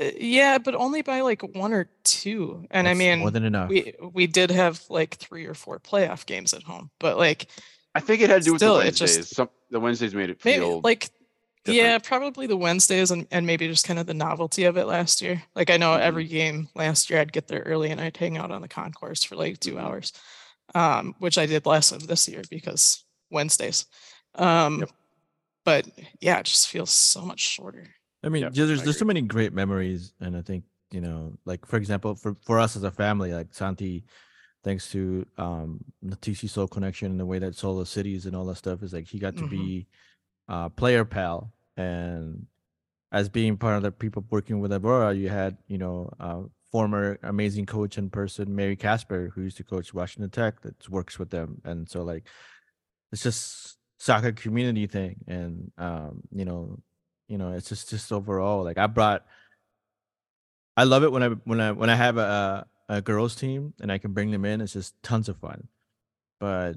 Uh, Yeah, but only by like one or two. And I mean, more than enough. we we did have like three or four playoff games at home, but like I think it had to do with Still, the it just- Wednesdays. Some the Wednesdays made it maybe feel like different. yeah probably the wednesdays and, and maybe just kind of the novelty of it last year like i know Mhm. every game last year i'd get there early and i'd hang out on the concourse for like 2 Mhm. hours um which i did less of this year because wednesdays um Yep. But yeah it just feels so much shorter I mean, Yep, there's I there's so many great memories, and I think you know, like for example, for for us as a family, like Santi, thanks to um the TC Soul connection and the way that Solo Cities and all that stuff is like he got to Mhm. be uh player pal, and as being part of the people working with Aurora, you had you know uh former amazing coach and person, Mary Casper, who used to coach Washington Tech, that works with them, and so like it's just soccer community thing, and um you know you know it's just just overall like i brought i love it when i when i when i have a a girls team and i can bring them in it's just tons of fun. But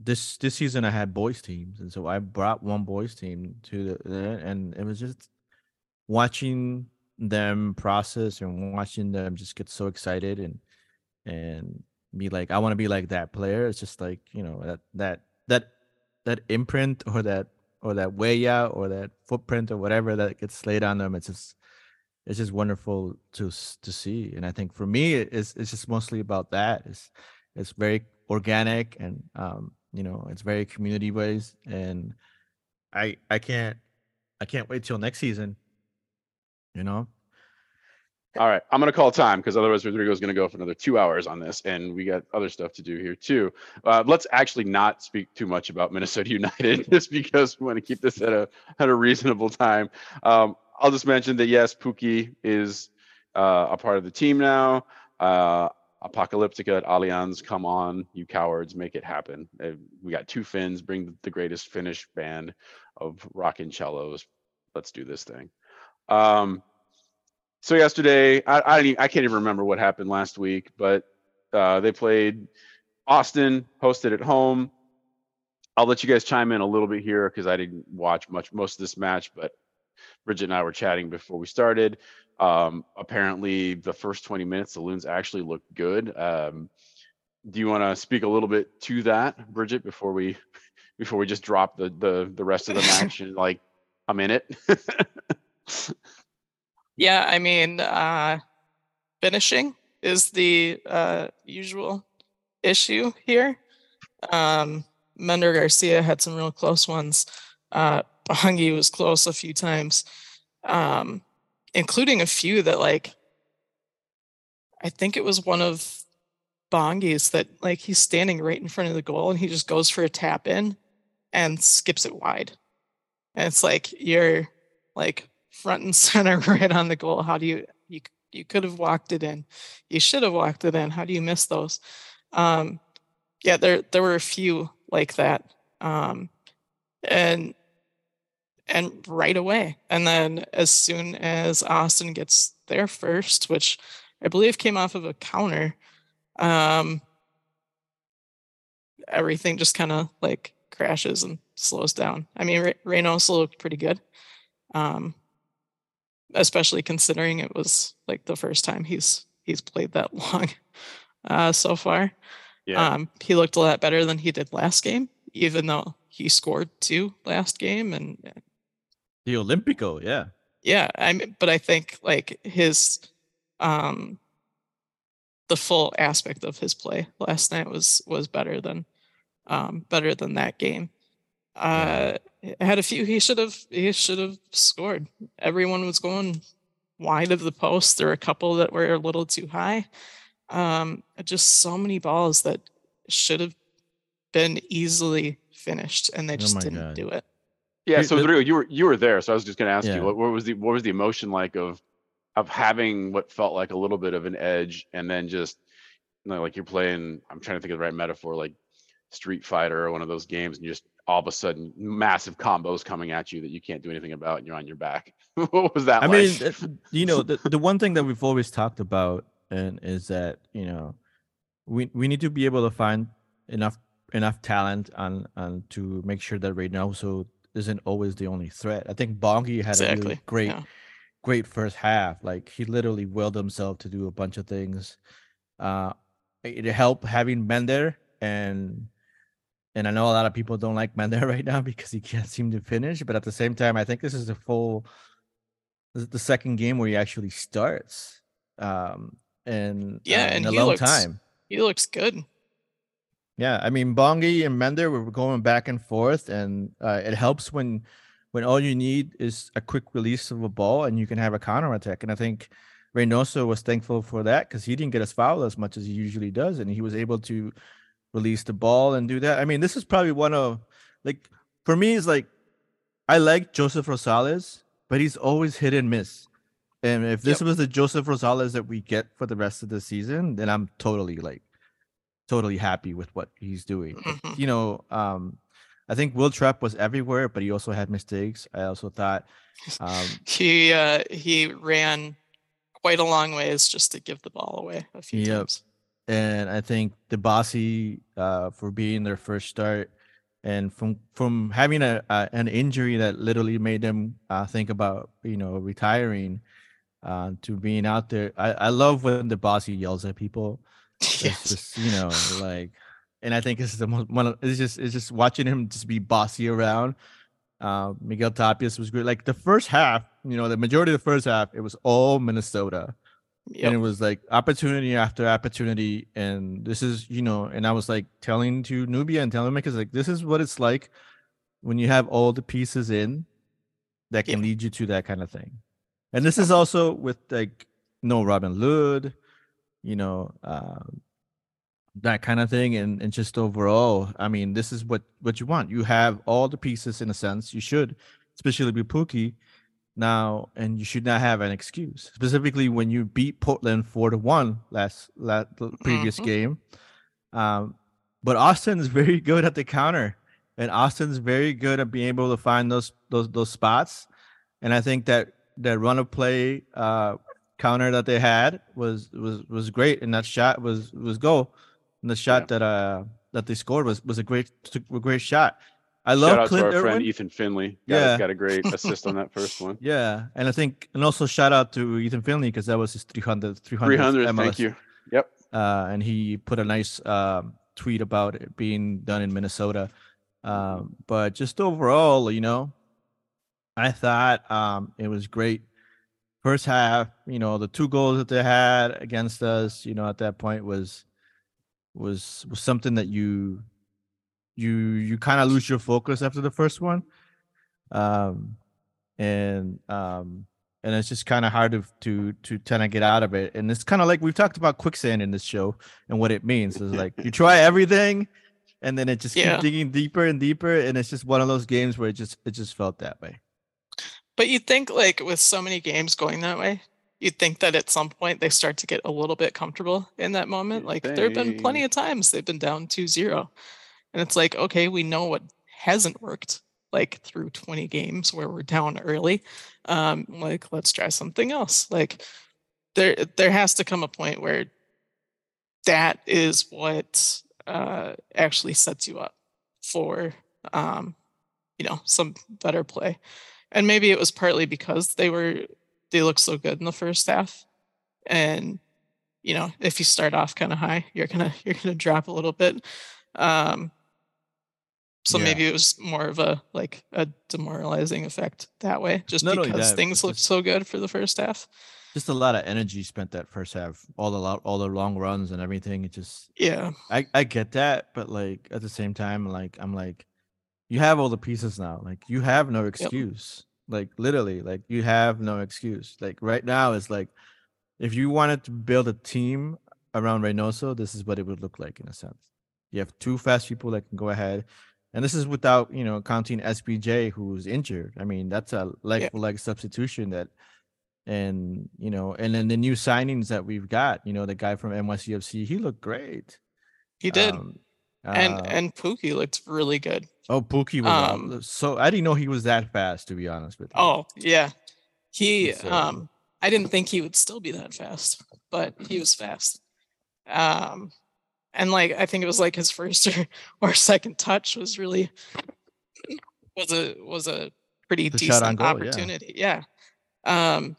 this this season i had boys teams and so i brought one boys team to the and it was just watching them process and watching them just get so excited and and be like i want to be like that player. It's just like you know that that that that imprint or that or that way out or that footprint or whatever that gets laid on them it's just it's just wonderful to to see. And i think for me it's it's just mostly about that. It's it's very organic and um you know it's very community based. And i i can't i can't wait till next season you know All right, I'm gonna call time because otherwise Rodrigo's gonna go for another two hours on this, and we got other stuff to do here too. Uh, let's actually not speak too much about Minnesota *laughs* United, just because we want to keep this at a at a reasonable time. Um, I'll just mention that yes, Pukki is uh, a part of the team now. Uh, Apocalyptica at Allianz, come on, you cowards, make it happen. Uh, we got two Finns, bring the greatest Finnish band of rock and cellos. Let's do this thing. Um, so yesterday, I I, even, I can't even remember what happened last week, but uh, they played Austin, hosted at home. I'll let you guys chime in a little bit here because I didn't watch much most of this match, but Bridget and I were chatting before we started. Um, apparently, the first 20 minutes, the Loons actually looked good. Um, do you want to speak a little bit to that, Bridget, before we before we just drop the the the rest of the match *laughs* and like a minute? *laughs* yeah i mean uh finishing is the uh usual issue here um Mender Garcia had some real close ones. Uh, was close a few times, um, including a few that like I think it was one of Bongi's that like he's standing right in front of the goal and he just goes for a tap in and skips it wide. And it's like you're like front and *laughs* center right on the goal. How do you you you could have walked it in. You should have walked it in. How do you miss those? Um yeah, there there were a few like that. Um and and right away. And then as soon as Austin gets there first, which I believe came off of a counter, um, everything just kind of like crashes and slows down. I mean, Re- Reynoso looked pretty good, um, especially considering it was like the first time he's he's played that *laughs* long uh, so far. Yeah. Um, he looked a lot better than he did last game, even though he scored two last game. And The Olympico, yeah. yeah, I mean, but I think like his um the full aspect of his play last night was was better than um better than that game. Uh had a few he should have he should have scored. Everyone was going wide of the post. There were a couple that were a little too high. Um just so many balls that should have been easily finished and they Oh just my didn't God. do it. Yeah, so but- Rodrigo, you were you were there, so I was just going to ask Yeah. you what, what was the what was the emotion like of of having what felt like a little bit of an edge, and then just you know, like you're playing. I'm trying to think of the right metaphor, like Street Fighter or one of those games, and you just all of a sudden massive combos coming at you that you can't do anything about, and you're on your back. *laughs* what was that I like? mean, you know, the, the one thing that we've always talked about and is that, you know, we we need to be able to find enough enough talent on on to make sure that Reynoso isn't always the only threat. I think Bongi had a really great yeah. great first half. Like he literally willed himself to do a bunch of things. Uh it helped having Mender and and I know a lot of people don't like Mender *laughs* right now because he can't seem to finish, but at the same time, I think this is the full this is the second game where he actually starts. Um and Yeah, uh, and in a he long looks- time. He looks good. Yeah, I mean Bongi and Mender were going back and forth, and uh, it helps when when all you need is a quick release of a ball and you can have a counter attack. And I think Reynoso was thankful for that because he didn't get his foul as much as he usually does, and he was able to release the ball and do that. I mean, this is probably one of like for me, it's like I like Joseph Rosales, but he's always hit and miss. And if this Yep. was the Joseph Rosales that we get for the rest of the season, then I'm totally like totally happy with what he's doing. Mhm. You know, um, I think Will Trapp was everywhere, but he also had mistakes. I also thought, um, *laughs* He uh he ran quite a long ways just to give the ball away a few Yep. times. And I think the Bossy uh, for being their first start, and from from having a, a an injury that literally made them uh, think about you know retiring, uh, to being out there. I, I love when the Bossy yells at people. *laughs* It's Yes. just you know like, and I think it's the most one. Of, it's just it's just watching him just be bossy around. Uh, Miguel Tapias was great. Like the first half, you know, the majority of the first half, it was all Minnesota and it was like opportunity after opportunity and this is you know and i was like telling to nubia and telling them because like this is what it's like when you have all the pieces in that can Yeah. lead you to that kind of thing. And this is also with like no robin Lod, you know um that kind of thing and, and just overall i mean this is what what you want. You have all the pieces in a sense. You should especially with pukki now and you should not have an excuse. Specifically when you beat portland 4 to 1 last last the previous Mhm. game um but austin's very good at the counter and austin's very good at being able to find those those those spots. And i think that that run of play uh counter that they had was was was great and that shot was was goal. And the shot that uh that they scored was was a great a great shot i love Shout out clint to our Irwin. friend Ethan Finlay. Got, Yeah. got a great *laughs* assist on that first one. Yeah, and I think, and also shout out to Ethan Finlay because that was his 300, 300, 300, MLS, thank you. Yep. Uh, and he put a nice um, tweet about it being done in Minnesota. Um, but just overall, you know, I thought um, it was great. First half, you know, the two goals that they had against us, you know, at that point was was was something that you you you kind of lose your focus after the first one, um, and um, and it's just kind of hard to to to kind of get out of it. And it's kind of like we've talked about quicksand in this show and what it means. Is like you try everything, and then it just Yeah. keeps digging deeper and deeper, and it's just one of those games where it just it just felt that way. But you'd think like with so many games going that way, you'd think that at some point they start to get a little bit comfortable in that moment. Like there have been plenty of times they've been down 2-0. And it's like, okay, we know what hasn't worked like through 20 games where we're down early. Um, like let's try something else. Like there there has to come a point where that is what uh actually sets you up for um you know some better play and maybe it was partly because they were they looked so good in the first half and you know if you start off kind of high you're gonna you're gonna drop a little bit um so Yeah. maybe it was more of a like a demoralizing effect that way just Not because that, things looked so good for the first half Just a lot of energy spent that first half. All the lo- all the long runs and everything. It just yeah I I get that, but like at the same time, like I'm like, you have all the pieces now. Like you have no excuse. Like literally, like you have no excuse. Like right now, it's like if you wanted to build a team around Reynoso, this is what it would look like in a sense. You have two fast people that can go ahead, and this is without you know counting SBJ who's injured. I mean, that's a leg Yeah. for leg substitution that. And you know, and then the new signings that we've got, you know, the guy from NYCFC, he looked great. he did Um, and uh, and Pukki looked really good oh, Pukki was um, so I didn't know he was that fast. To be honest with you. oh yeah he So- um i didn't think he would still be that fast but he was fast um and like i think it was like his first or, *laughs* or second touch was really was a was a pretty The decent goal, opportunity yeah. Um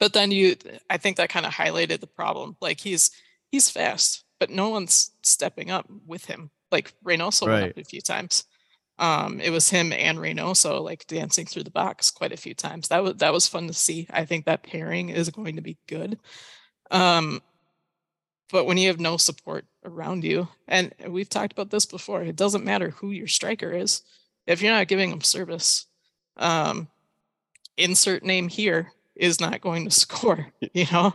but then you i think that kind of highlighted the problem like he's he's fast but no one's stepping up with him. Like Reynoso went Right. up a few times. Um it was him and Reynoso like dancing through the box quite a few times. That was that was fun to see. I think that pairing is going to be good. Um but when you have no support around you and we've talked about this before it doesn't matter who your striker is if you're not giving them service um insert name here is not going to *laughs* score you know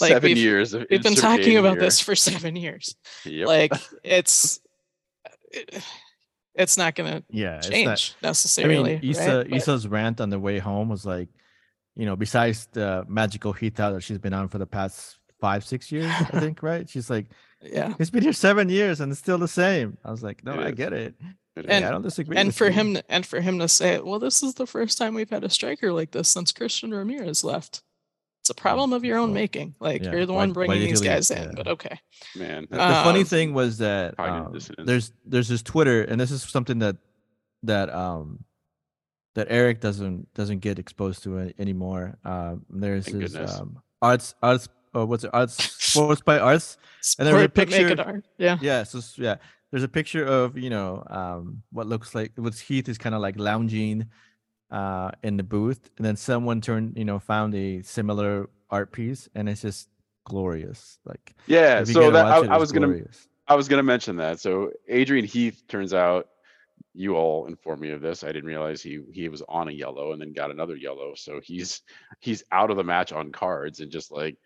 Like, 7 we've- years. Of we've been talking about here. this for seven years Yep. like it's it- *laughs* it's not going to yeah, it's not- change I necessarily mean, Issa right? But- rant on the way home was like, you know, besides the magical heat that she's been on for the past five, six years, I *laughs* think, right? She's like, yeah it's been here seven years and it's still the same. I was like, no, It I is. get it. It Yeah, And- I don't disagree. and for you. him and for him to say well this is the first time we've had a striker like this since christian ramirez left it's a problem of your own well, making like yeah, you're the why- one bringing these he leave? guys in Yeah. but okay man. The, that- the funny Um, thing was that um, there's there's this Twitter, and this is something that that um that Eric doesn't doesn't get exposed to anymore. Um, there's Thank this goodness. um arts arts or what's it arts *laughs* sports by arts And there was a Sport, but make it picture- art yeah yeah so yeah there's a picture of you know um what looks like what heath is kind of like lounging uh in the booth and then someone turned you know found a similar art piece and it's just glorious like yeah. So that watch it, I, I it's was gonna. I was gonna mention that. So Adrian Heath turns out you all informed me of this. I didn't realize he he was on a yellow and then got another yellow. So he's he's out of the match on cards and just like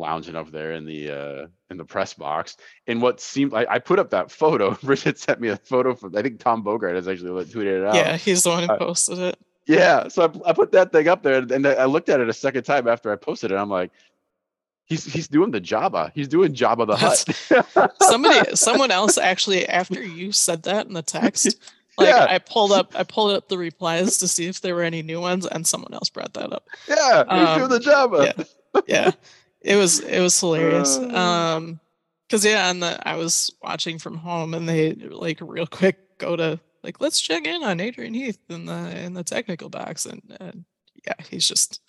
lounging up there in the uh in the press box. And what seemed like I put up that photo. *laughs* Bridget sent me a photo from I think Tom Bogert has actually tweeted it out. yeah he's the one who Uh, posted it Yeah, so I, I put that thing up there, and I looked at it a second time after I posted it. I'm like, he's he's doing the Jabba. He's doing Jabba the Hutt. somebody *laughs* someone else actually after you said that in the text *laughs* like Yeah. i pulled up i pulled up the replies to see if there were any new ones and someone else brought that up yeah, he's Um, doing the Jabba. yeah. yeah it was it was hilarious Uh. um because yeah and the i was watching from home and they like real quick go to like let's check in on adrian heath in the in the technical box and, and yeah he's just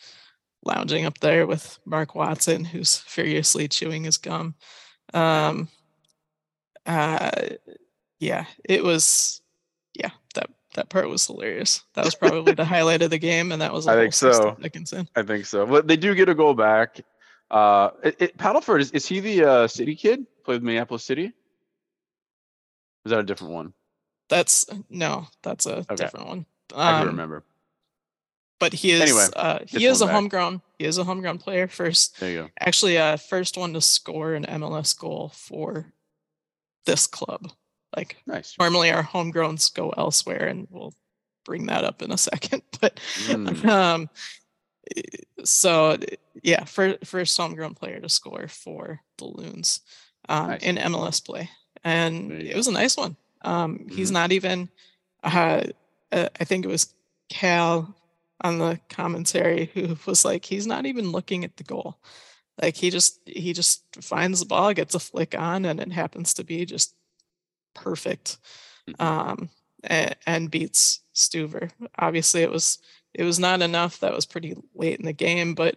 lounging up there with mark watson who's furiously chewing his gum um uh yeah it was yeah that that part was hilarious that was probably the *laughs* highlight of the game and that was I think so. in. I think so. But they do get a goal back. Uh, it, it, Padelford is, is he the uh, city kid? Played with Minneapolis City? Is that a different one? That's no, that's a Okay. different one. I can Um, remember. But he is anyway, uh, he is a back. homegrown. He is a homegrown player. First, There you go. actually, uh, first one to score an MLS goal for this club. Like Nice. normally our homegrowns go elsewhere, and we'll bring that up in a second. *laughs* But Mm. um, so yeah, for first homegrown player to score for the Loons um, Nice. in MLS play, and it was a nice one. Um, He's Mhm. not even. Uh, uh, I think it was Cal on the commentary who was like, he's not even looking at the goal. Like he just he just finds the ball, gets a flick on, and it happens to be just perfect Mhm. um, and, and beats Stuver. Obviously, it was it was not enough. That was pretty late in the game, but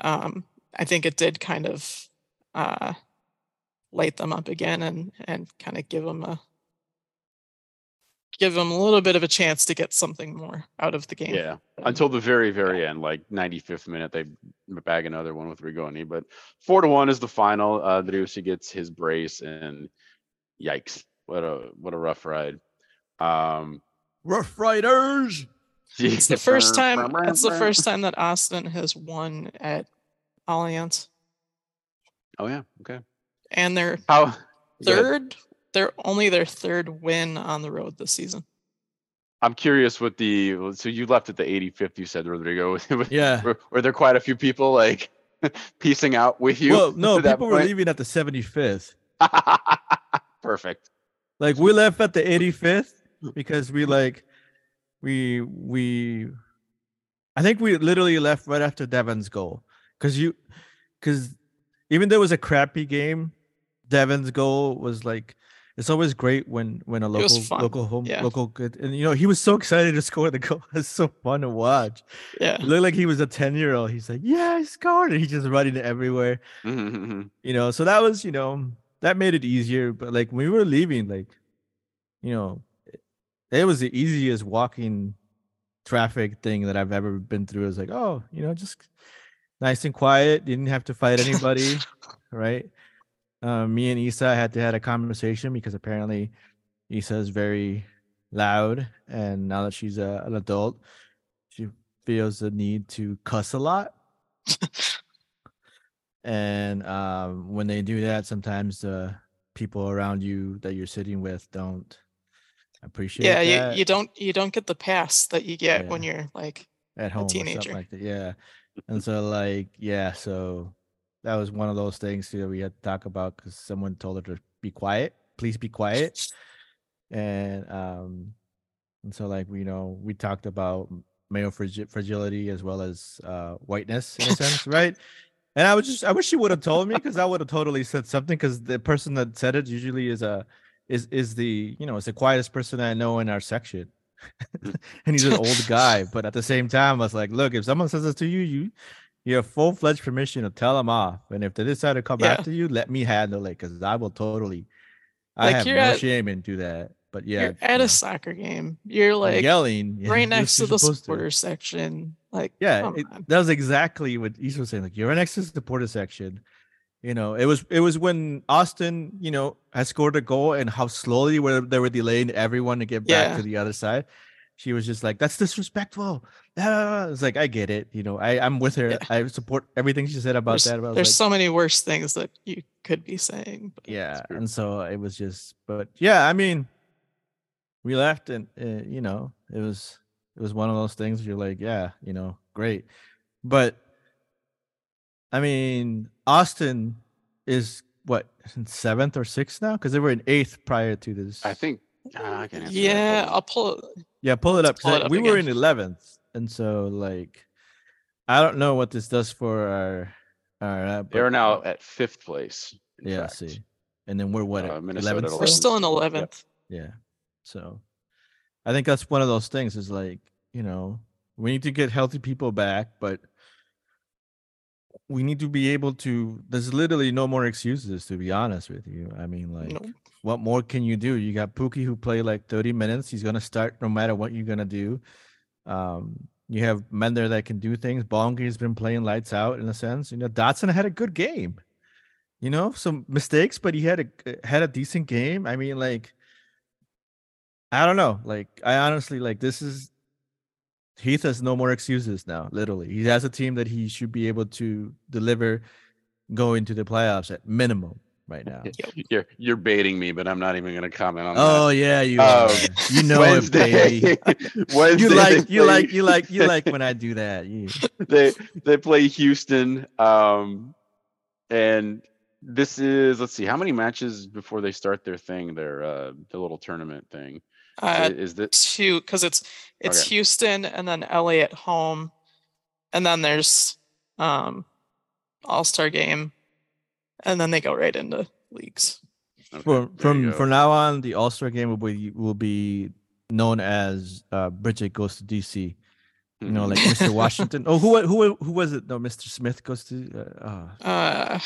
um, I think it did kind of uh, light them up again and and kind of give them a give them a little bit of a chance to get something more out of the game. Yeah. Until the very, very end, like 95th minute, they bag another one with Rigoni. But four to one is the final. Uh Driussi gets his brace and yikes. What a what a rough ride. Um Rough Riders. It's the first time. It's the first time that Austin has won at Allianz, Oh yeah. Okay. and their How third. They're only their third win on the road this season. I'm curious what the so you left at the 85th, you said, Rodrigo. *laughs* Yeah. were, were there quite a few people like *laughs* piecing out with you? Well, no, *laughs* at that people were leaving at the 75th. Perfect. Like we left at the 85th because we like we we I think we literally left right after Devon's goal. Cause you cause even though it was a crappy game, Devon's goal was like it's always great when when a local local home yeah. local good and you know he was so excited to score the goal. *laughs* It's so fun to watch. Yeah, It looked like he was a 10 year old. He's like, Yeah, I scored. And he's just running everywhere. Mhm. you know so that was you know that made it easier but like when we were leaving like you know it- it was the easiest walking traffic thing that i've ever been through. It's like oh you know just nice and quiet didn't have to fight anybody right? Um, me and isa had to had a conversation because apparently isa is very loud and now that she's a, an adult she feels the need to cuss a lot. And um, when they do that sometimes the people around you that you're sitting with don't appreciate yeah. that You, you don't you don't get the pass that you get when you're like at home or teenager. like that yeah and so like yeah so that was one of those things that we had to talk about because someone told her to be quiet please be quiet and um and so like we you know we talked about male fragi- fragility as well as uh whiteness in a sense *laughs* right and i was just i wish she would have told me because i would have totally said something because the person that said it usually is a is is the you know is the quietest person i know in our section mm. *laughs* and he's an old guy but at the same time i was like look if someone says this to you you you have full-fledged permission to tell them off and if they decide to come Yeah. after you let me handle it because i will totally i Like, have no at- shame in do that but yeah you're at a soccer game. You're I'm like yelling *laughs* right next to the you're to. supporter section. Like Yeah, it, that was exactly what East was saying. Like you're right next to the supporter section. You know, it was it was when Austin, you know, had scored a goal and how slowly were they were delaying everyone to get back to the other side. She was just like, "That's disrespectful." Ah, It's like I get it. You know, I I'm with her. Yeah. I support everything she said about there's, that. But there's like, so many worse things that you could be saying. But yeah, and so it was just. But yeah, I mean, we left, and uh, you know, it was it was one of those things. You're like, yeah, you know, great, but I mean, Austin is what in seventh or sixth now because they were in eighth prior to this. I think ah, I can answer that. yeah, I'll pull it. Yeah, pull it up. 'cause pull it up we were in eleventh, and so like, I don't know what this does for our our. Uh, They are now uh, at fifth place. yeah. fact. See, and then we're what Uh, at Minnesota at 11th We're still in eleventh. Yeah. So I think that's one of those things is like, you know, we need to get healthy people back, but we need to be able to there's literally no more excuses to be honest with you. I mean, like what more can you do? You got Pukki who played like 30 minutes. He's gonna start no matter what you're gonna do. Um, you have Mender that can do things. Bongi's been playing lights out in a sense. You know, Dotson had a good game. You know, some mistakes, but he had a had a decent game. I mean, like I don't know. Like I honestly like this is Heath has no more excuses now. Literally, he has a team that he should be able to deliver going to the playoffs at minimum right now. *laughs* You're you're baiting me, but I'm not even going to comment on Oh that. Oh yeah, you Um, you know it, baby. Wednesday, *laughs* You like you play- like you like you like when I do *laughs* that. You, they they play Houston. Um, and this is let's see how many matches before they start their thing, their uh, the little tournament thing. Uh, is this two because it's it's Okay. Houston and then LA at home, and then there's um All Star game, and then they go right into leagues. okay, from from from now on, the All Star game will be will be known as uh, Bridget goes to DC. You know, like *laughs* Mr. Washington. Oh, who who who was it? No, Mr. Smith goes to uh, uh, Uh,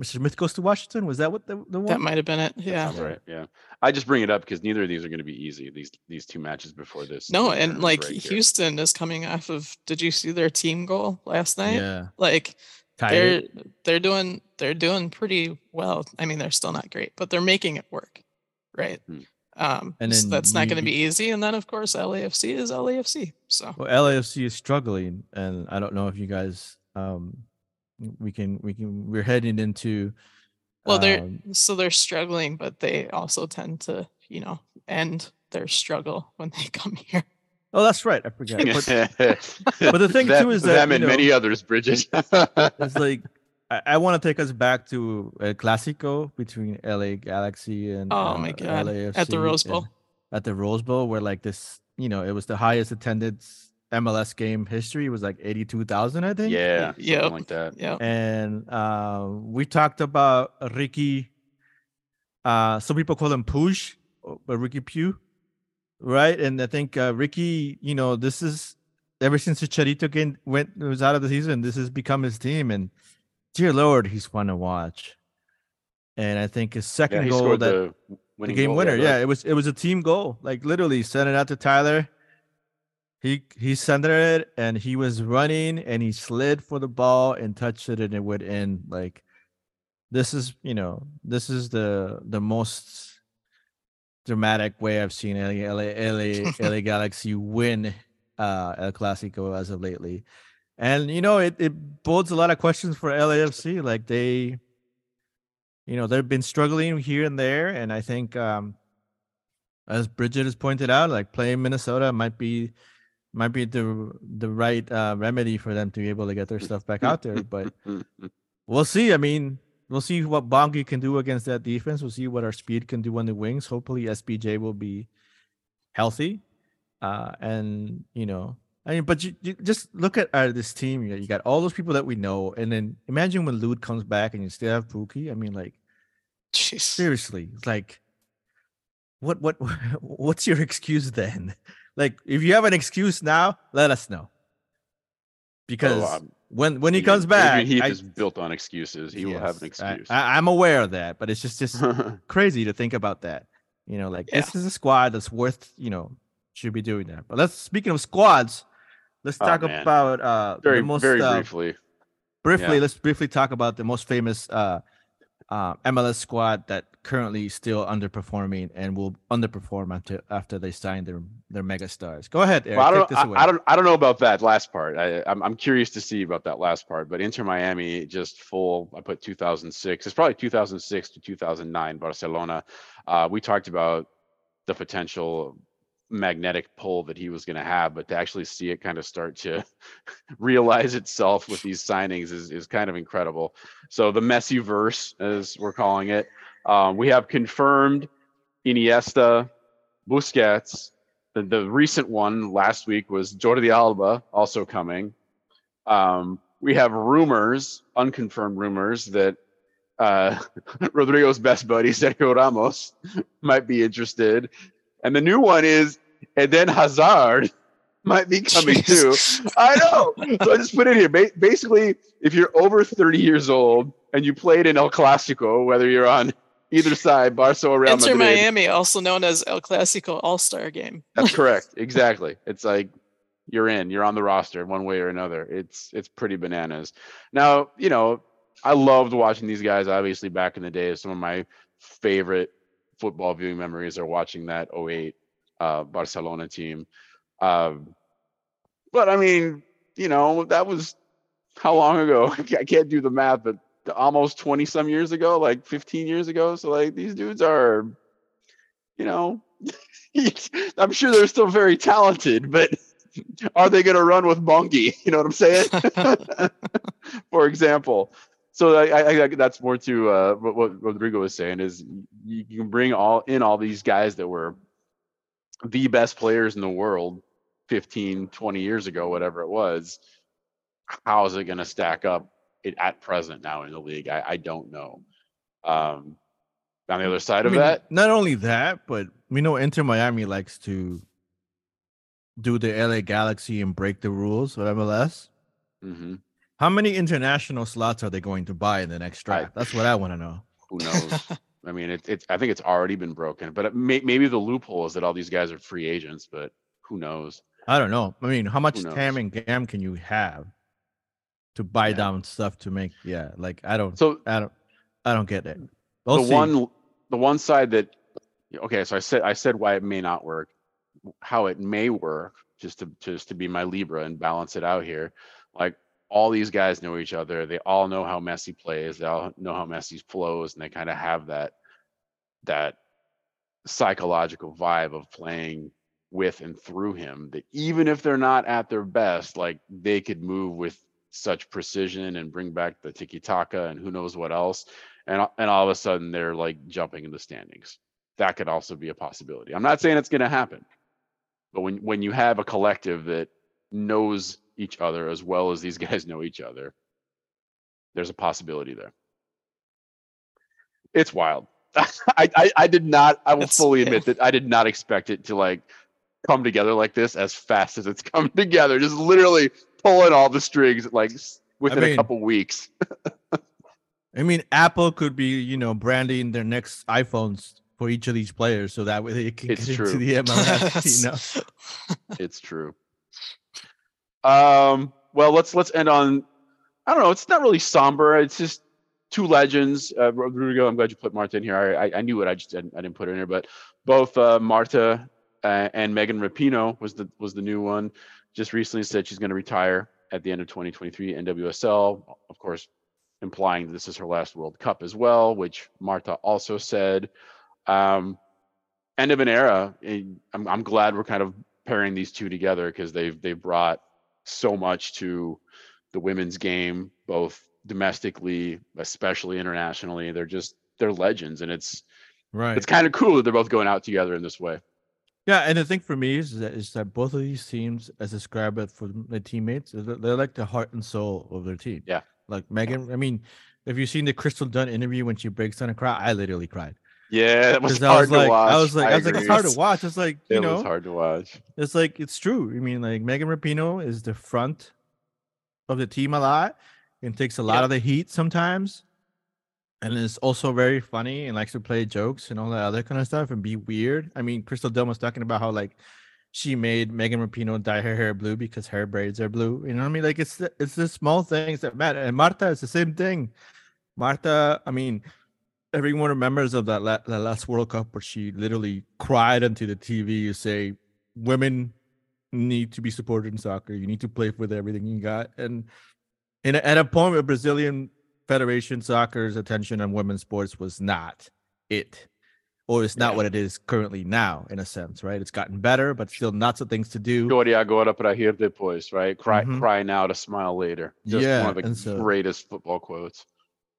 Mr. Smith goes to Washington. Was that what the, the one? that might have been it. Yeah. sounds right. Yeah, I just bring it up because neither of these are going to be easy. These these two matches before this. No, and like break. Houston is coming off of. Did you see their team goal last night? yeah, Like tied they're they're doing they're doing pretty well. I mean, they're still not great, but they're making it work, right? Hmm. Um, And s- then that's not going to be easy. And then of course LAFC is LAFC. So Well, LAFC is struggling, and I don't know if you guys um we can we can we're heading into well, they're um, so they're struggling, but they also tend to you know end their struggle when they *laughs* come here. oh that's right I forgot but *laughs* but the thing too is that, them you and many others, Bridget. *laughs* it's like I, I want to take us back to a Clasico between LA Galaxy and Oh my uh, God, LAFC at the Rose Bowl. at the Rose Bowl where like this you know it was the highest attendance MLS game history was like eighty two thousand I think yeah, something Yep. like that. Yeah. and uh, we talked about Ricky. Uh, some people call him Poosh, or- but Ricky Puig, right? And I think uh, Ricky, you know, this is ever since the Charito game went was out of the season, this has become his team, and dear Lord, he's fun to watch. And I think his second he goal that the the game goal, winner. go Yeah, it was it was a team goal. Like literally sent it out to Tyler. He he centered it and he was running and he slid for the ball and touched it and it went in. Like this is you know this is the the most dramatic way I've seen LA LA *laughs* LA, LA Galaxy win uh El Clasico as of lately. And you know it it bodes a lot of questions for LAFC. Like they you know they've been struggling here and there and i think um as bridget has pointed out like playing minnesota might be might be the the right uh remedy for them to be able to get their stuff back out there but *laughs* we'll see i mean we'll see what bongi can do against that defense we'll see what our speed can do on the wings hopefully sbj will be healthy uh and you know I mean, but you, you just look at uh, this team. You, you got all those people that we know, and then imagine when Lod comes back and you still have Pukki. I mean, like, Jeez. seriously it's like what what *laughs* what's your excuse then like if you have an excuse now let us know because Oh, um, when when he Adrian- comes back Adrian Heath I- is built on excuses. He will have an yes, excuse. I, am aware of that but it's just just *laughs* crazy to think about that you know like this is a squad that's worth you know should be doing that but let's speaking of squads let's Oh, talk man. about uh very, the most very uh, briefly. briefly Yeah. let's briefly talk about the most famous uh, uh, MLS squad that currently still underperforming and will underperform until after they sign their their mega stars. Go ahead, Eric. Well, I take don't, this I, away. I don't, I don't know about that last part. I, I'm, I'm curious to see about that last part. But Inter Miami just full. I put 2006. It's probably 2006 to 2009. Barcelona. Uh, we talked about the potential magnetic pull that he was going to have, but to actually see it kind of start to *laughs* realize itself with these signings is is kind of incredible. So the Messi verse, as we're calling it, um, we have confirmed Iniesta, Busquets. The, the recent one last week was Jordi Alba also coming. Um, we have rumors, unconfirmed rumors, that uh, *laughs* Rodrigo's best buddy Sergio Ramos *laughs* might be interested, and the new one is and then Hazard *laughs* might be coming too. I know. So I just put it here. Ba- basically, if you're over 30 years old and you played in El Clasico, whether you're on either side, Barca or Real Inter Madrid, Miami, also known as El Clasico All Star Game. that's *laughs* correct. Exactly. It's like you're in, you're on the roster one way or another. It's it's pretty bananas. Now, you know, I loved watching these guys obviously back in the day. Some of my favorite football viewing memories are watching that 08 uh, Barcelona team. Um, but I mean, you know, that was how long ago? *laughs* I can't do the math, but almost 20 some years ago, like 15 years ago. So like these dudes are, you know, *laughs* I'm sure they're still very talented, but *laughs* are they going to run with Bongi? You know what I'm saying? For example. So I, I, I, that's more to uh, what, Rodrigo was saying is you, you can bring all in all these guys that were the best players in the world 15, 20 years ago, whatever it was. How is it going to stack up it, at present now in the league? I, I don't know. Um, on the other side I of mean, that, not only that, but we know Inter Miami likes to do the LA Galaxy and break the rules of MLS. mhm, How many international slots are they going to buy in the next I- That's what I want to know. who knows? I mean, it, it's I think it's already been broken, but it may, maybe the loophole is that all these guys are free agents, but who knows? I don't know. I mean, how much? TAM and GAM can you have to buy Yeah. down stuff to make? Yeah, like I don't, So I don't, I don't get it. We'll the see. one the one side that okay so i said i said why it may not work how it may work just to just to be my libra and balance it out here like all these guys know each other they all know how messi plays they all know how messi flows and they kind of have that that psychological vibe of playing with and through him that even if they're not at their best like they could move with such precision and bring back the tiki taka and who knows what else and and all of a sudden they're like jumping in the standings. That could also be a possibility. I'm not saying it's going to happen, but when when you have a collective that knows each other as well as these *laughs* guys know each other, there's a possibility there. It's wild. *laughs* I, I I did not. I will fully admit that I did not expect it to like come together like this as fast as it's *laughs* come together. Just literally pulling all the strings like within mean, a couple weeks. I mean, Apple could be, you know, branding their next iPhones for each of these players, so that way they can It's get true. into the MLS. you know, it's true. Um, well, let's let's end on. I don't know. It's not really somber. It's just two legends. Uh, Rodrigo, I'm glad you put Marta in here. I, I, I knew it. I just didn't, I didn't put her in here. But both uh, Marta uh, and Megan Rapinoe was the was the new one. Just recently said she's going to retire at the end of 2023 NWSL. Of course, implying this is her last World Cup as well, which Marta also said. Um, end of an era. I'm I'm glad we're kind of pairing these two together because they've they've brought so much to the women's game, both domestically, especially internationally. They're just they're legends, and it's right? it's kind of cool that they're both going out together in this way. Yeah, and the thing for me is that is that both of these teams, as described it for their teammates, they're like the heart and soul of their team. Yeah. Like Megan, I mean, if you've seen the Crystal Dunn interview when she breaks down and cry, I literally cried. Yeah, it was Because I hard was to like, watch. I was like, I, was like, it's hard to watch. It's like you It know, was hard to watch. it's like it's true. I mean, like Megan Rapinoe is the front of the team a lot and takes a lot Yeah. of the heat sometimes. And is also very funny and likes to play jokes and all that other kind of stuff and be weird. I mean, Crystal Dunn was talking about how like she made Megan Rapinoe dye her hair blue because her braids are blue. You know what I mean? Like it's the, it's the small things that matter. And Marta is the same thing. Marta, I mean, everyone remembers of that, la- that last World Cup where she literally cried into the TV. You say, women need to be supported in soccer. You need to play with everything you got. And in a, at a point where Brazilian Federation Soccer's attention on women's sports was not it, or it's not Yeah. what it is currently now, in a sense, right? It's gotten better, but still lots of things to do. Gloria agora para rir depois, right? Cry, Mhm. cry now to smile later. Just Yeah, one of the so- greatest football quotes.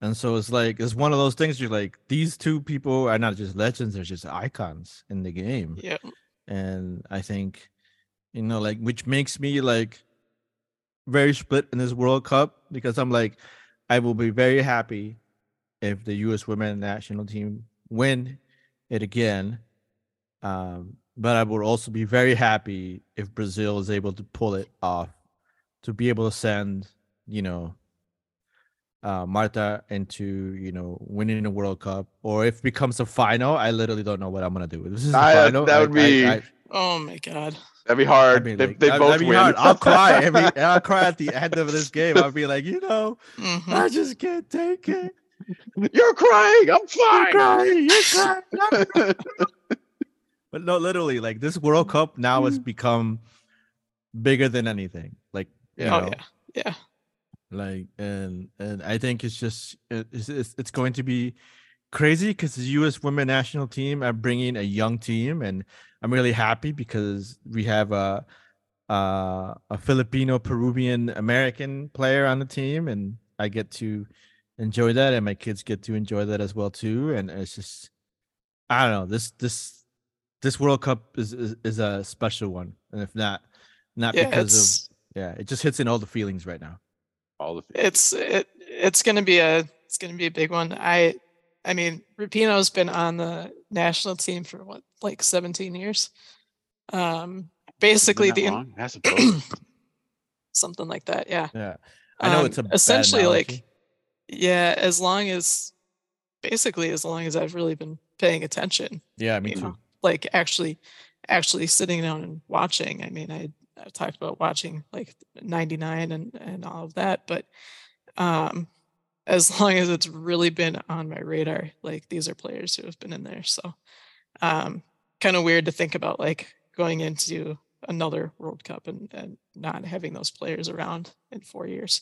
And so it's like it's one of those things. You're like, these two people are not just legends; they're just icons in the game. yeah. and I think you know like which makes me like very split in this World Cup because I'm like I will be very happy if the US women national team win it again um but I will also be very happy if Brazil is able to pull it off to be able to send you know uh Marta into you know winning the World Cup or if it becomes a final I literally don't know what I'm gonna do this is the I- final that would I- I- be- I- Oh my god. That'd be hard. I mean, they like, they that- both that'd be win. hard. I'll cry. I mean, *laughs* I'll cry at the end of this game. I'll be like, you know, Mhm. I just can't take it. You're crying. I'm fine. You're crying. *laughs* You're crying. But no, literally, like this World Cup now has become bigger than anything. Like, you oh know, yeah, yeah. Like and and I think it's just it's it's, it's going to be crazy because the U.S. women national team are bringing a young team, and I'm really happy because we have a uh, a Filipino Peruvian American player on the team, and I get to enjoy that, and my kids get to enjoy that as well too. And it's just I don't know this this this World Cup is is, is a special one, and if not not Yeah, because of yeah, it just hits in all the feelings right now. All the it's it it's gonna be a it's gonna be a big one. I I mean Rapinoe's been on the national team for what like 17 years. Um basically the en- I suppose. something like that, yeah. Yeah, I know Um, it's a bad essentially like yeah, as long as basically as long as I've really been paying attention, yeah, me you too. know, like actually actually sitting down and watching. I mean, I I talked about watching like 99 and and all of that, but um as *laughs* long as it's really been on my radar, like these are players who have been in there. So um kind of weird to think about like going into another World Cup and, and not having those players around in four years.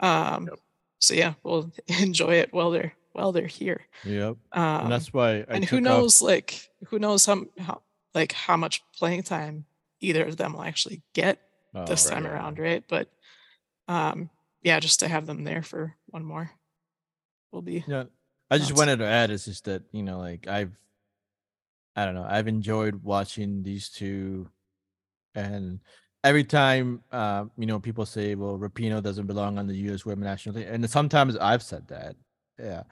Um Yep. so yeah, we'll *laughs* enjoy it while they're while they're here. Yep, Um and that's why. I and who took off- knows like who knows how, how like how much playing time either of them will actually get Oh, this right, time right, around right. but um yeah just to have them there for one more will be Yeah, I just Nuts. wanted to add is just that you know, like I've, I don't know, I've enjoyed watching these two, and every time, uh, you know, people say, "Well, Rapinoe doesn't belong on the U.S. Women National Team," and sometimes I've said that, yeah,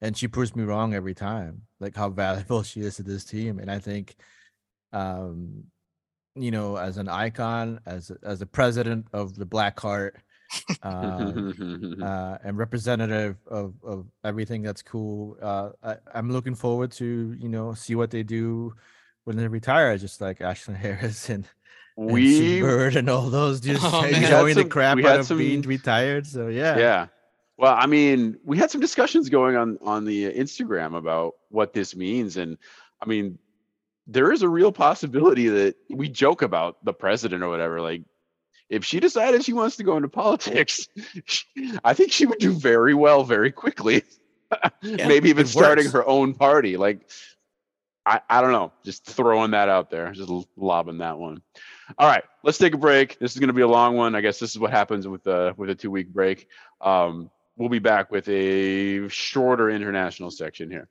and she proves me wrong every time, like how *laughs* valuable she is to this team, and I think, um, you know, as an icon, as as a president of the Black Heart. Um, *laughs* uh, and representative of, of everything that's cool. Uh, I, I'm looking forward to you know see what they do when they retire, just like Ashlyn *laughs* Harris and, and we Bird and all those *laughs* just Oh. We had enjoying the crap out of being retired. So yeah, yeah. Well, I mean, we had some discussions going on on the Instagram about what this means, and I mean, there is a real possibility that we joke about the president or whatever. Like, if she decided she wants to go into politics, *laughs* I think she would do very well very quickly. *laughs* Maybe even starting her own party. Like, I, I don't know. Just throwing that out there, just lobbing that one. All right, let's take a break. This is going to be a long one. I guess this is what happens with a with a two week break. Um, we'll be back with a shorter international section here.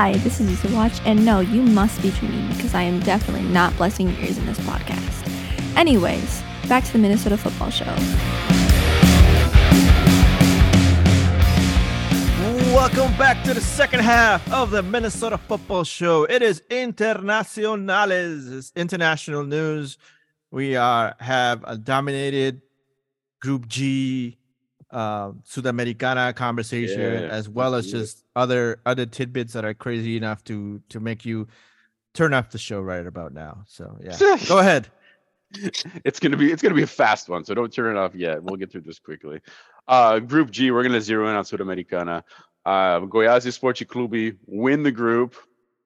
Hi, this is Easy Watch, and no, you must be dreaming because I am definitely not blessing your ears in this podcast. Anyways, back to the Minnesota Football Show. Welcome back to the second half of the Minnesota Football Show. It is Internacionales, it's international news. We are have a dominated Group G uh, Sudamericana conversation, Yeah, as well as just other other tidbits that are crazy enough to to make you turn off the show right about now. So yeah, go *laughs* ahead. it's gonna be it's gonna be a fast one, so don't turn it off yet. We'll get through this quickly. Uh, group G, we're gonna zero in on Sudamericana. Uh, Goiás Esporte Clube win the group.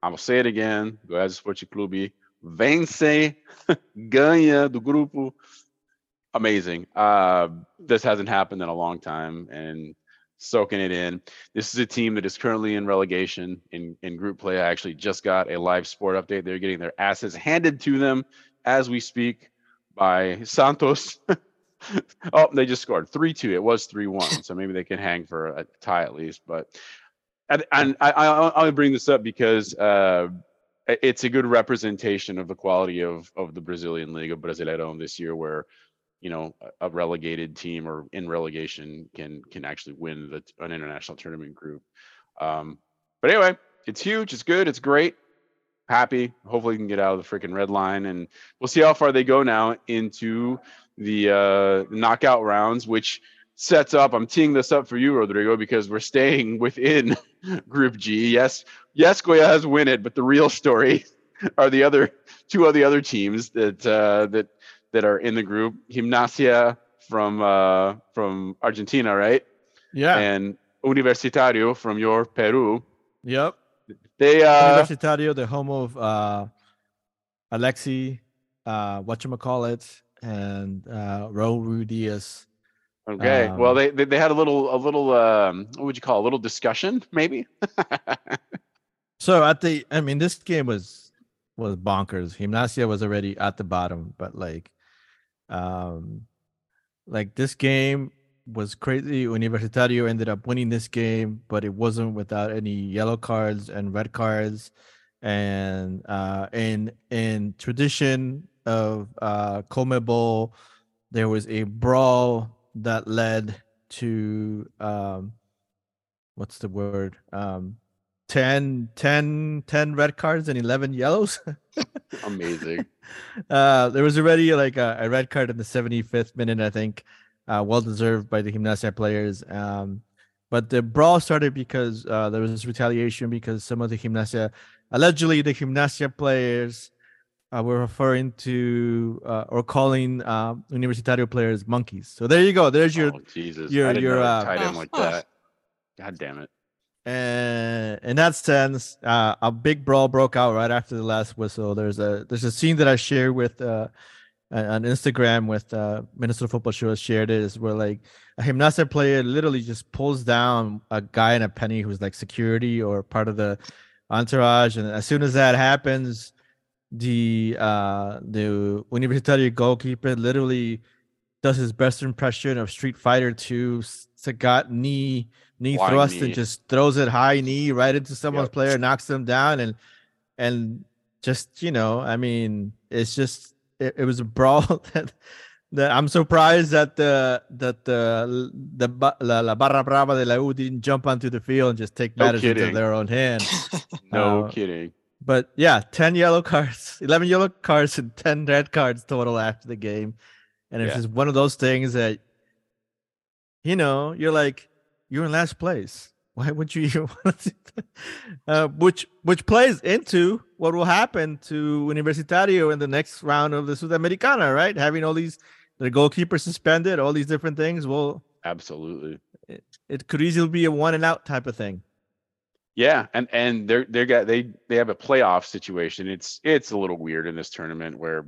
I will say it again. Goiás Esporte Clube vence, *laughs* ganha do grupo. Amazing. Uh, this hasn't happened in a long time, and soaking it in. This is a team that is currently in relegation in in group play. I actually just got a live sport update. They're getting their asses handed to them as we speak by Santos. *laughs* oh, they just scored 3 2. It was 3 1. So maybe they can hang for a tie at least. But and, and I, I, I'll bring this up because uh, it's a good representation of the quality of, of the Brazilian Liga Brasileirão this year, where you know a- relegated team or in relegation can can actually win the, an international tournament group. Um, but anyway, it's huge. It's good. It's great happy. Hopefully, can get out of the freaking red line, and we'll see how far they go now into the uh, knockout rounds, which sets up. I'm teeing this up for you, Rodrigo, because we're staying *laughs* within *laughs* Group G. Yes, yes, Goiás win it, but the real story *laughs* are the other two of the other teams that uh, that that are in the group. Gimnasia from uh, from Argentina, right? Yeah. And Universitario from your Peru. yep. They uh Universitario, the home of uh, Alexi, uh, whatchamacallit, and uh, Raul Diaz. okay. well, um, they, they they had a little a little um what would you call it? a little discussion maybe? *laughs* So at the, I mean, this game was was bonkers. Gimnasia was already at the bottom, but like, um, like this game was crazy. Universitario ended up winning this game, but it wasn't without any yellow cards and red cards. And uh, in in tradition of uh, there was a brawl that led to um, what's the word? Um, 10, 10, 10 red cards and 11 yellows. *laughs* Amazing. *laughs* uh, there was already like a, a red card in the 75th minute, I think, uh, well deserved by the Gimnasia players. Um, but the brawl started because uh, there was retaliation because some of the Gimnasia, allegedly the Gimnasia players, uh, were referring to uh, or calling uh, Universitario players monkeys. So there you go. There's your oh, Jesus. your- I didn't your, know it uh, tied in like that. God damn it. And in that sense, uh, a big brawl broke out right after the last whistle. There's a there's a scene that I shared with uh, on Instagram with uh, Minnesota Football Show. Shared it is where like a gymnastic player literally just pulls down a guy in a penny who's like security or part of the entourage, and as soon as that happens, the uh the Universitario goalkeeper literally does his best impression of Street Fighter 2 Sagat knee knee thrust knee. and just throws it high knee right into someone's Yep. player, knocks them down, and and just you know, I mean, it's just it, it was a brawl *laughs* that that I'm surprised that the that the the la, la barra brava de la U didn't jump onto the field and just take No matters into their own hands. *laughs* No Uh, kidding. But yeah, 10 yellow *laughs* cards, 11 yellow cards, and 10 red cards total after the game. And it's Yeah. just one of those things that, you know, you're like, you're in last place. Why would you even *laughs* want to? Uh, which, which plays into what will happen to Universitario in the next round of the Sudamericana, right? Having all these, the goalkeeper suspended, all these different things. Well, Absolutely. it could easily be a one and out type of thing. Yeah, and and they're they got they they have a playoff situation. It's it's a little weird in this tournament where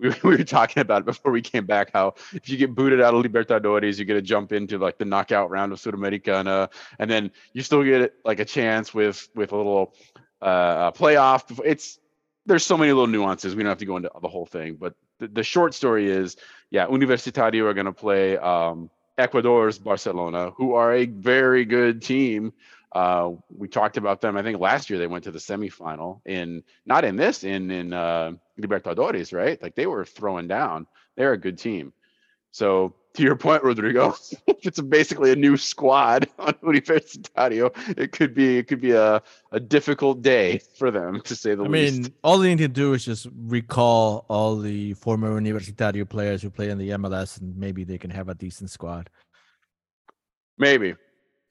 we, *laughs* we were talking about it before we came back how if you get booted out of Libertadores, you get to jump into like the knockout round of Sudamericana, and then you still get like a chance with with a little uh playoff. It's there's so many little nuances. We don't have to go into the whole thing, but the, the short story is, yeah, Universitario are going to play um, Ecuador's Barcelona, who are a very good team. Uh, we talked about them. I think last year they went to the semifinal in not in this in in uh, Libertadores, right? Like they were throwing down. They're a good team. So to your point, Rodrigo, *laughs* it's basically a new squad *laughs* on Universitario, it could be it could be a, a difficult day for them to say the I least. I mean, all they need to do is just recall all the former Universitario players who play in the MLS, and maybe they can have a decent squad. Maybe.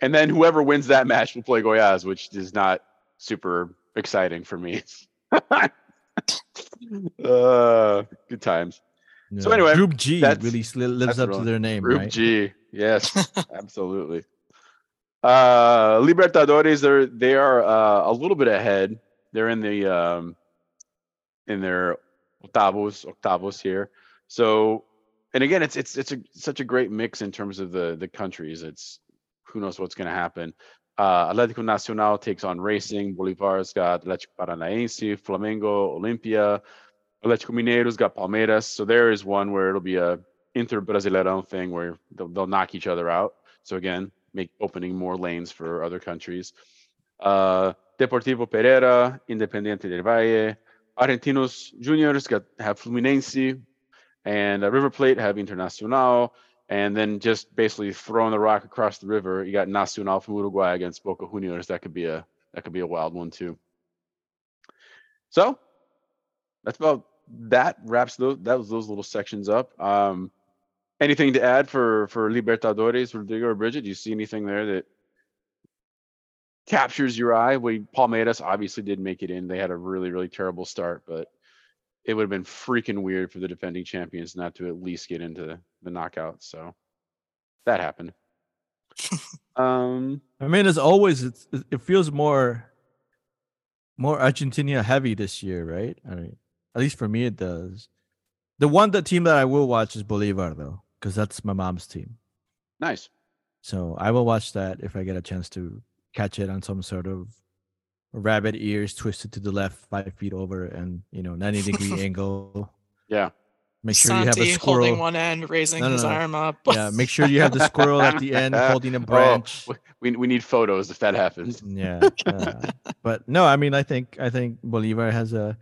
And then whoever wins that match will play Goiás, which is not super exciting for me. *laughs* uh, good times. So anyway, Group G really lives up to their name, Group right? G. Yes, *laughs* absolutely. Uh, Libertadores, they're they are uh, a little bit ahead. They're in the um, in their octavos, octavos here. So, and again, it's it's it's a, such a great mix in terms of the the countries. It's who knows what's going to happen. Uh, Atlético Nacional takes on Racing. Bolivar's got Atlético Paranaense, Flamengo, Olimpia. Atlético Mineiro's got Palmeiras. So there is one where it'll be a Inter Brasileirão thing where they'll, they'll knock each other out. So again, make opening more lanes for other countries. Uh, Deportivo Pereira, Independiente del Valle, Argentinos Juniors got have Fluminense, and uh, River Plate have Internacional, and then just basically throwing the rock across the river, you got Nacional from Uruguay against Boca Juniors. That could be a that could be a wild one too. So that's about that wraps those that was those little sections up. Um, anything to add for for Libertadores, Rodrigo or Bridget? Do you see anything there that captures your eye. We Palmeiras obviously did make it in. They had a really really terrible start, but it would have been freaking weird for the defending champions not to at least get into the knockout. So that happened. um, I mean, as always, it's, it it feels more more Argentina heavy this year, right? I mean, at least for me, it does. The one the team that I will watch is Bolivar though, because that's my mom's team. nice. So I will watch that if I get a chance to catch it on some sort of rabbit ears twisted to the left, five feet over, and you know, ninety degree *laughs* angle. Yeah. Make sure you have a squirrel. holding one end, raising No, no, his arm up. Yeah, make sure you have the squirrel at the *laughs* end holding a *laughs* Oh, branch. w- we we need photos if that happens. Yeah, uh, but no, I mean, I think I think Bolivar has a,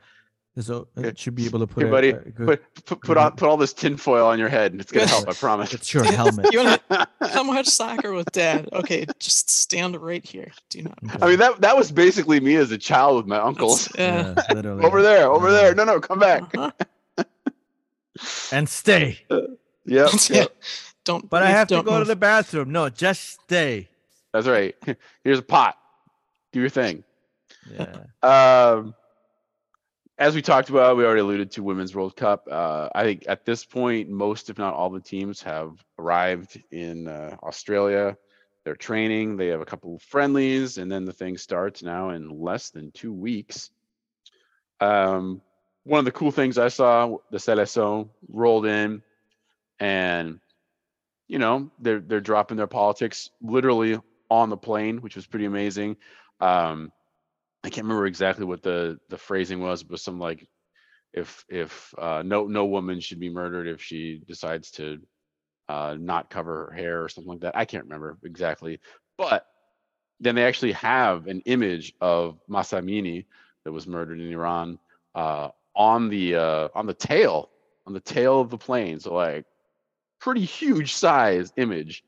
has a Okay. should be able to put Here, a- buddy, a good, Put put put on put all this tinfoil on your head, and it's gonna help. I *laughs* promise. it's your helmet. *laughs* you want to come watch soccer with dad? Okay, just stand right here. Do not. move. I mean that that was basically me as a child with my uncles. Yeah, yeah. literally. Over there, over Yeah. there. No, no, come back. Uh-huh. *laughs* and stay. Yep. Yeah. yep. Don't. But I have to don't go to the bathroom. No, just stay. That's right. Here's a pot. Do your thing. Yeah. Um, as we talked about, we already alluded to Women's World Cup. Uh, I think at this point, most, if not all, the teams have arrived in uh, Australia. They're training. They have a couple of friendlies, and then the thing starts now in less than two weeks. Um, one of the cool things I saw, the Seleção rolled in, and you know they're they're dropping their politics literally on the plane, which was pretty amazing. Um, I can't remember exactly what the the phrasing was, but some like if if uh, no no woman should be murdered if she decides to uh, not cover her hair or something like that. I can't remember exactly, but then they actually have an image of Mahsa Amini that was murdered in Iran uh, on the uh, on the tail on the tail of the plane. So like pretty huge size image.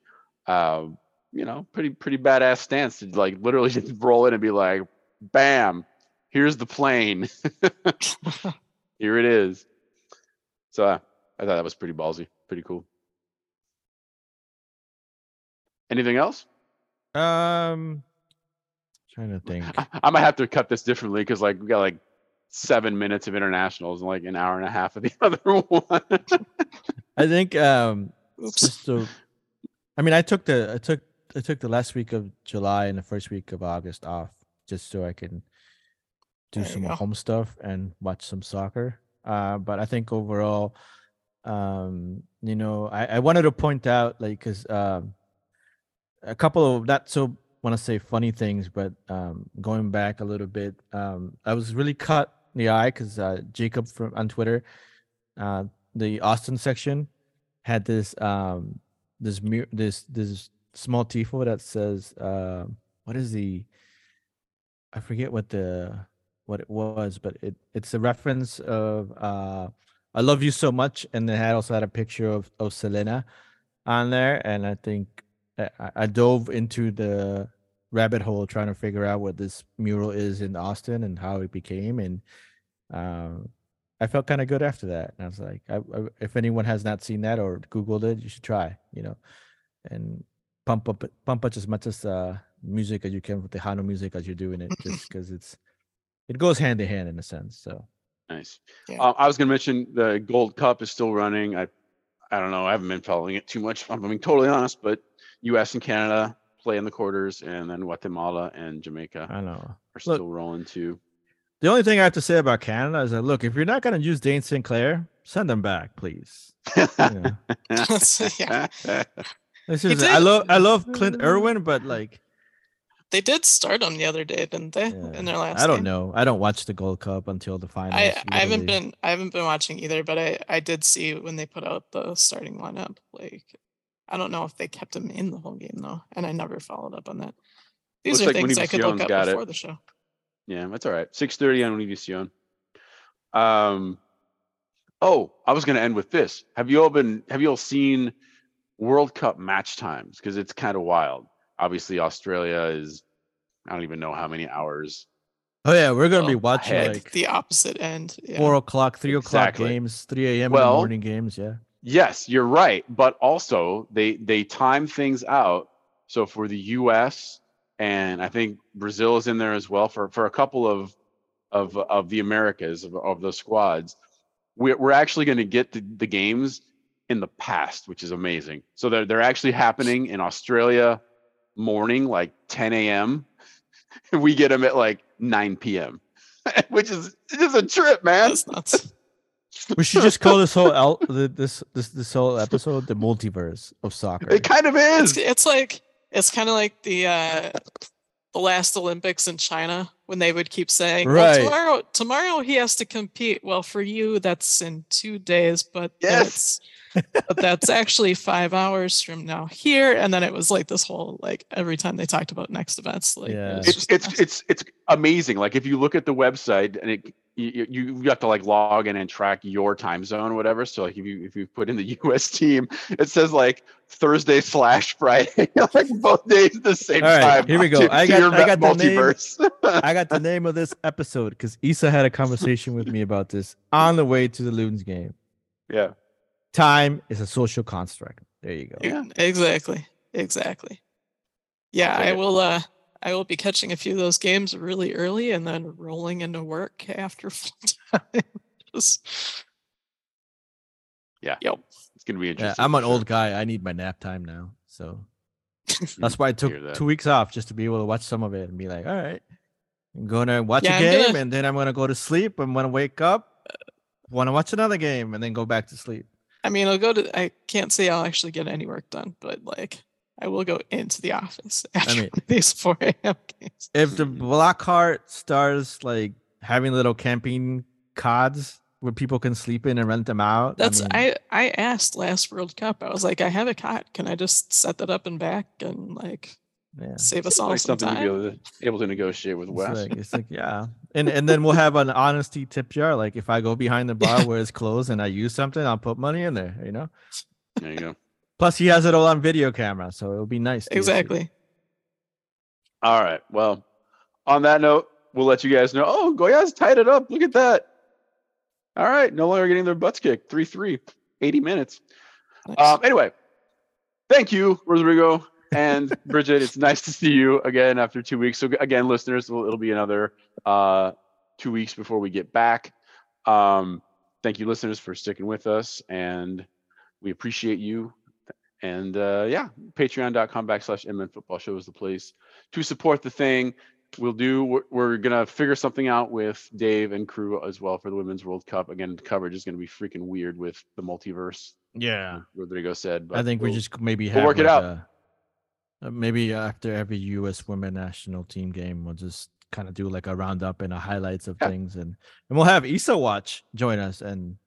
Um, you know, pretty pretty badass stance to like literally *laughs* just roll in and be like, "Bam, here's the plane. *laughs* Here it is." So uh, I thought that was pretty ballsy, pretty cool. Anything else? Um, trying to think. I, I might have to cut this differently because like we got like seven minutes of internationals and like an hour and a half of the *laughs* other one. I think um, Oops. to, I mean, I took the I took I took the last week of July and the first week of August off just so I can do There some home stuff and watch some soccer. Uh, but I think overall, um, you know, I, I wanted to point out like because um, a couple of not so want to say funny things, but um, going back a little bit, um, I was really cut in the eye because uh, Jacob from on Twitter, uh, the Austin section had this um this mu- this this small tifo that says uh, what is the I forget what the what it was, but it it's a reference of uh I love you so much, and it had also had a picture of of Selena on there, and I think I, I- dove into the rabbit hole trying to figure out what this mural is in Austin and how it became, and um, I felt kind of good after that. And I was like, I, I, if anyone has not seen that or Googled it, you should try, you know, and pump up, pump up as much as uh, music as you can with the Hano music as you're doing it, just *laughs* because it's, it goes hand in hand in a sense. So Nice. Yeah. Uh, I was going to mention the Gold Cup is still running. I, I don't know. I haven't been following it too much. I'm being totally honest, but U.S. and Canada play in the quarters, and then Guatemala and Jamaica I know. are Look- still rolling too. The only thing I have to say about Canada is that look, if you're not going to use Dayne St. Clair, send them back, please. *laughs* *laughs* Yeah. yeah, This is I love I love Clint Irwin, but like they did start them the other day, didn't they? yeah, In their last. I don't game? know. I don't watch the Gold Cup until the final. I, I haven't been I haven't been watching either, but I I did see when they put out the starting lineup. Like, I don't know if they kept him in the whole game though, and I never followed up on that. These Looks are like things I could look up got it. before the show. Yeah, that's all right. Six thirty on Univision. Um, oh, I was going to end with this. Have you all been? Have you all seen World Cup match times? Because it's kind of wild. Obviously, Australia is. I don't even know how many hours. Oh yeah, we're gonna be watching ahead. like The opposite end. Yeah. four o'clock, three o'clock Exactly. games, three a.m. Well- morning games. Yeah. Yes, you're right. But also, they they time things out. So for the U.S. and I think Brazil is in there as well for for a couple of of of the Americas of, of the squads. We're we're actually going to get the, the games in the past, which is amazing. So they're they're actually happening in Australia morning, like 10 a.m. *laughs* we get them at like 9 p.m., *laughs* which is just a trip, man. That's nuts. We should just call this whole el- this this this whole episode the multiverse of soccer. It kind of It's, is. it's like it's kind of like the uh the last Olympics in China when they would keep saying, Right. well, tomorrow tomorrow he has to compete. Well, for you that's in two days, but Yes. That's but that's actually five hours from now here. And then it was like this whole like every time they talked about next events, like Yeah. was it's just it's nuts. it's it's amazing. Like if you look at the website and it you, you you have to like log in and track your time zone or whatever. So like if you if you put in the *laughs* US team, it says like Thursday slash Friday, *laughs* like both days at the same All right, time. here we go. to- I got- I got the name. *laughs* I got the name of this episode because Issa had a conversation with me about this on the way to the Loons game. yeah. Time is a social construct. There you go. Yeah. Exactly. Exactly. Yeah, Dig I will uh I will be catching a few of those games really early and then rolling into work after *laughs* full time. Just Yeah. Yep. It's gonna be Yeah, I'm an sure. old guy. I need my nap time now. So *laughs* that's why I took that. two weeks off just to be able to watch some of it and be like, all right, I'm gonna watch Yeah, a I'm game gonna- and then I'm gonna go to sleep. I'm gonna wake up, want to watch another game, and then go back to sleep. I mean I'll go to I can't say I'll actually get any work done, but like I will go into the office *laughs* after mean- *laughs* these 4 a.m. games. If the mm-hmm. block cart starts like having little camping cods where people can sleep in and rent them out, That's mean, I I asked last World Cup. I was like, I have a cot. Can I just set that up and back and like yeah. save us all like some something to be time? able to, able to negotiate with It's Wes. like, it's like yeah, and and then we'll have an honesty tip jar. Like if I go behind the bar where it's closed and I use something, I'll put money in there. You know. there you go. Plus, he has it all on video camera, so it'll be nice. to see. Exactly. All right. Well, on that note, we'll let you guys know. Oh, Goiás tied it up. Look at that. All right. No longer getting their butts kicked. 3 3, 80 minutes. Nice. Um, anyway, thank you, Rodrigo and Bridget. it's nice to see you again after two weeks. So, again, listeners, it'll, it'll be another uh, two weeks before we get back. Um, thank you, listeners, for sticking with us. And we appreciate you. And uh, yeah, patreon.com backslash MN football show is the place to support the thing. We'll do, we're, we're going to figure something out with Dave and crew as well for the Women's World Cup. Again, the coverage is going to be freaking weird with the multiverse, Yeah, Rodrigo said. I think we we'll- just maybe we'll work it out. a- uh, maybe after every U.S. women national team game, we'll just kind of do like a roundup and a highlights of Yeah. things, and and we'll have Issa watch join us and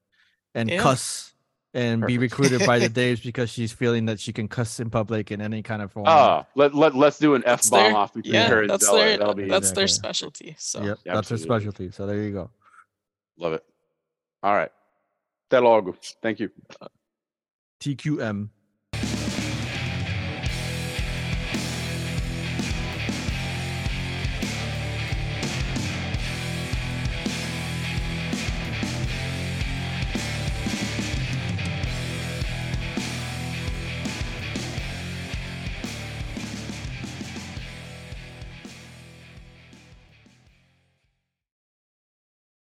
and Yeah. cuss and be recruited by the *laughs* Daves because she's feeling that she can cuss in public in any kind of form. Oh, let, let, let's do an F That's bomb their- off between yeah, her and that's Zella. their That'll be that's their specialty. So yep, that's her specialty. So there you go. love it. All right. That'll all go. Thank you. TQM.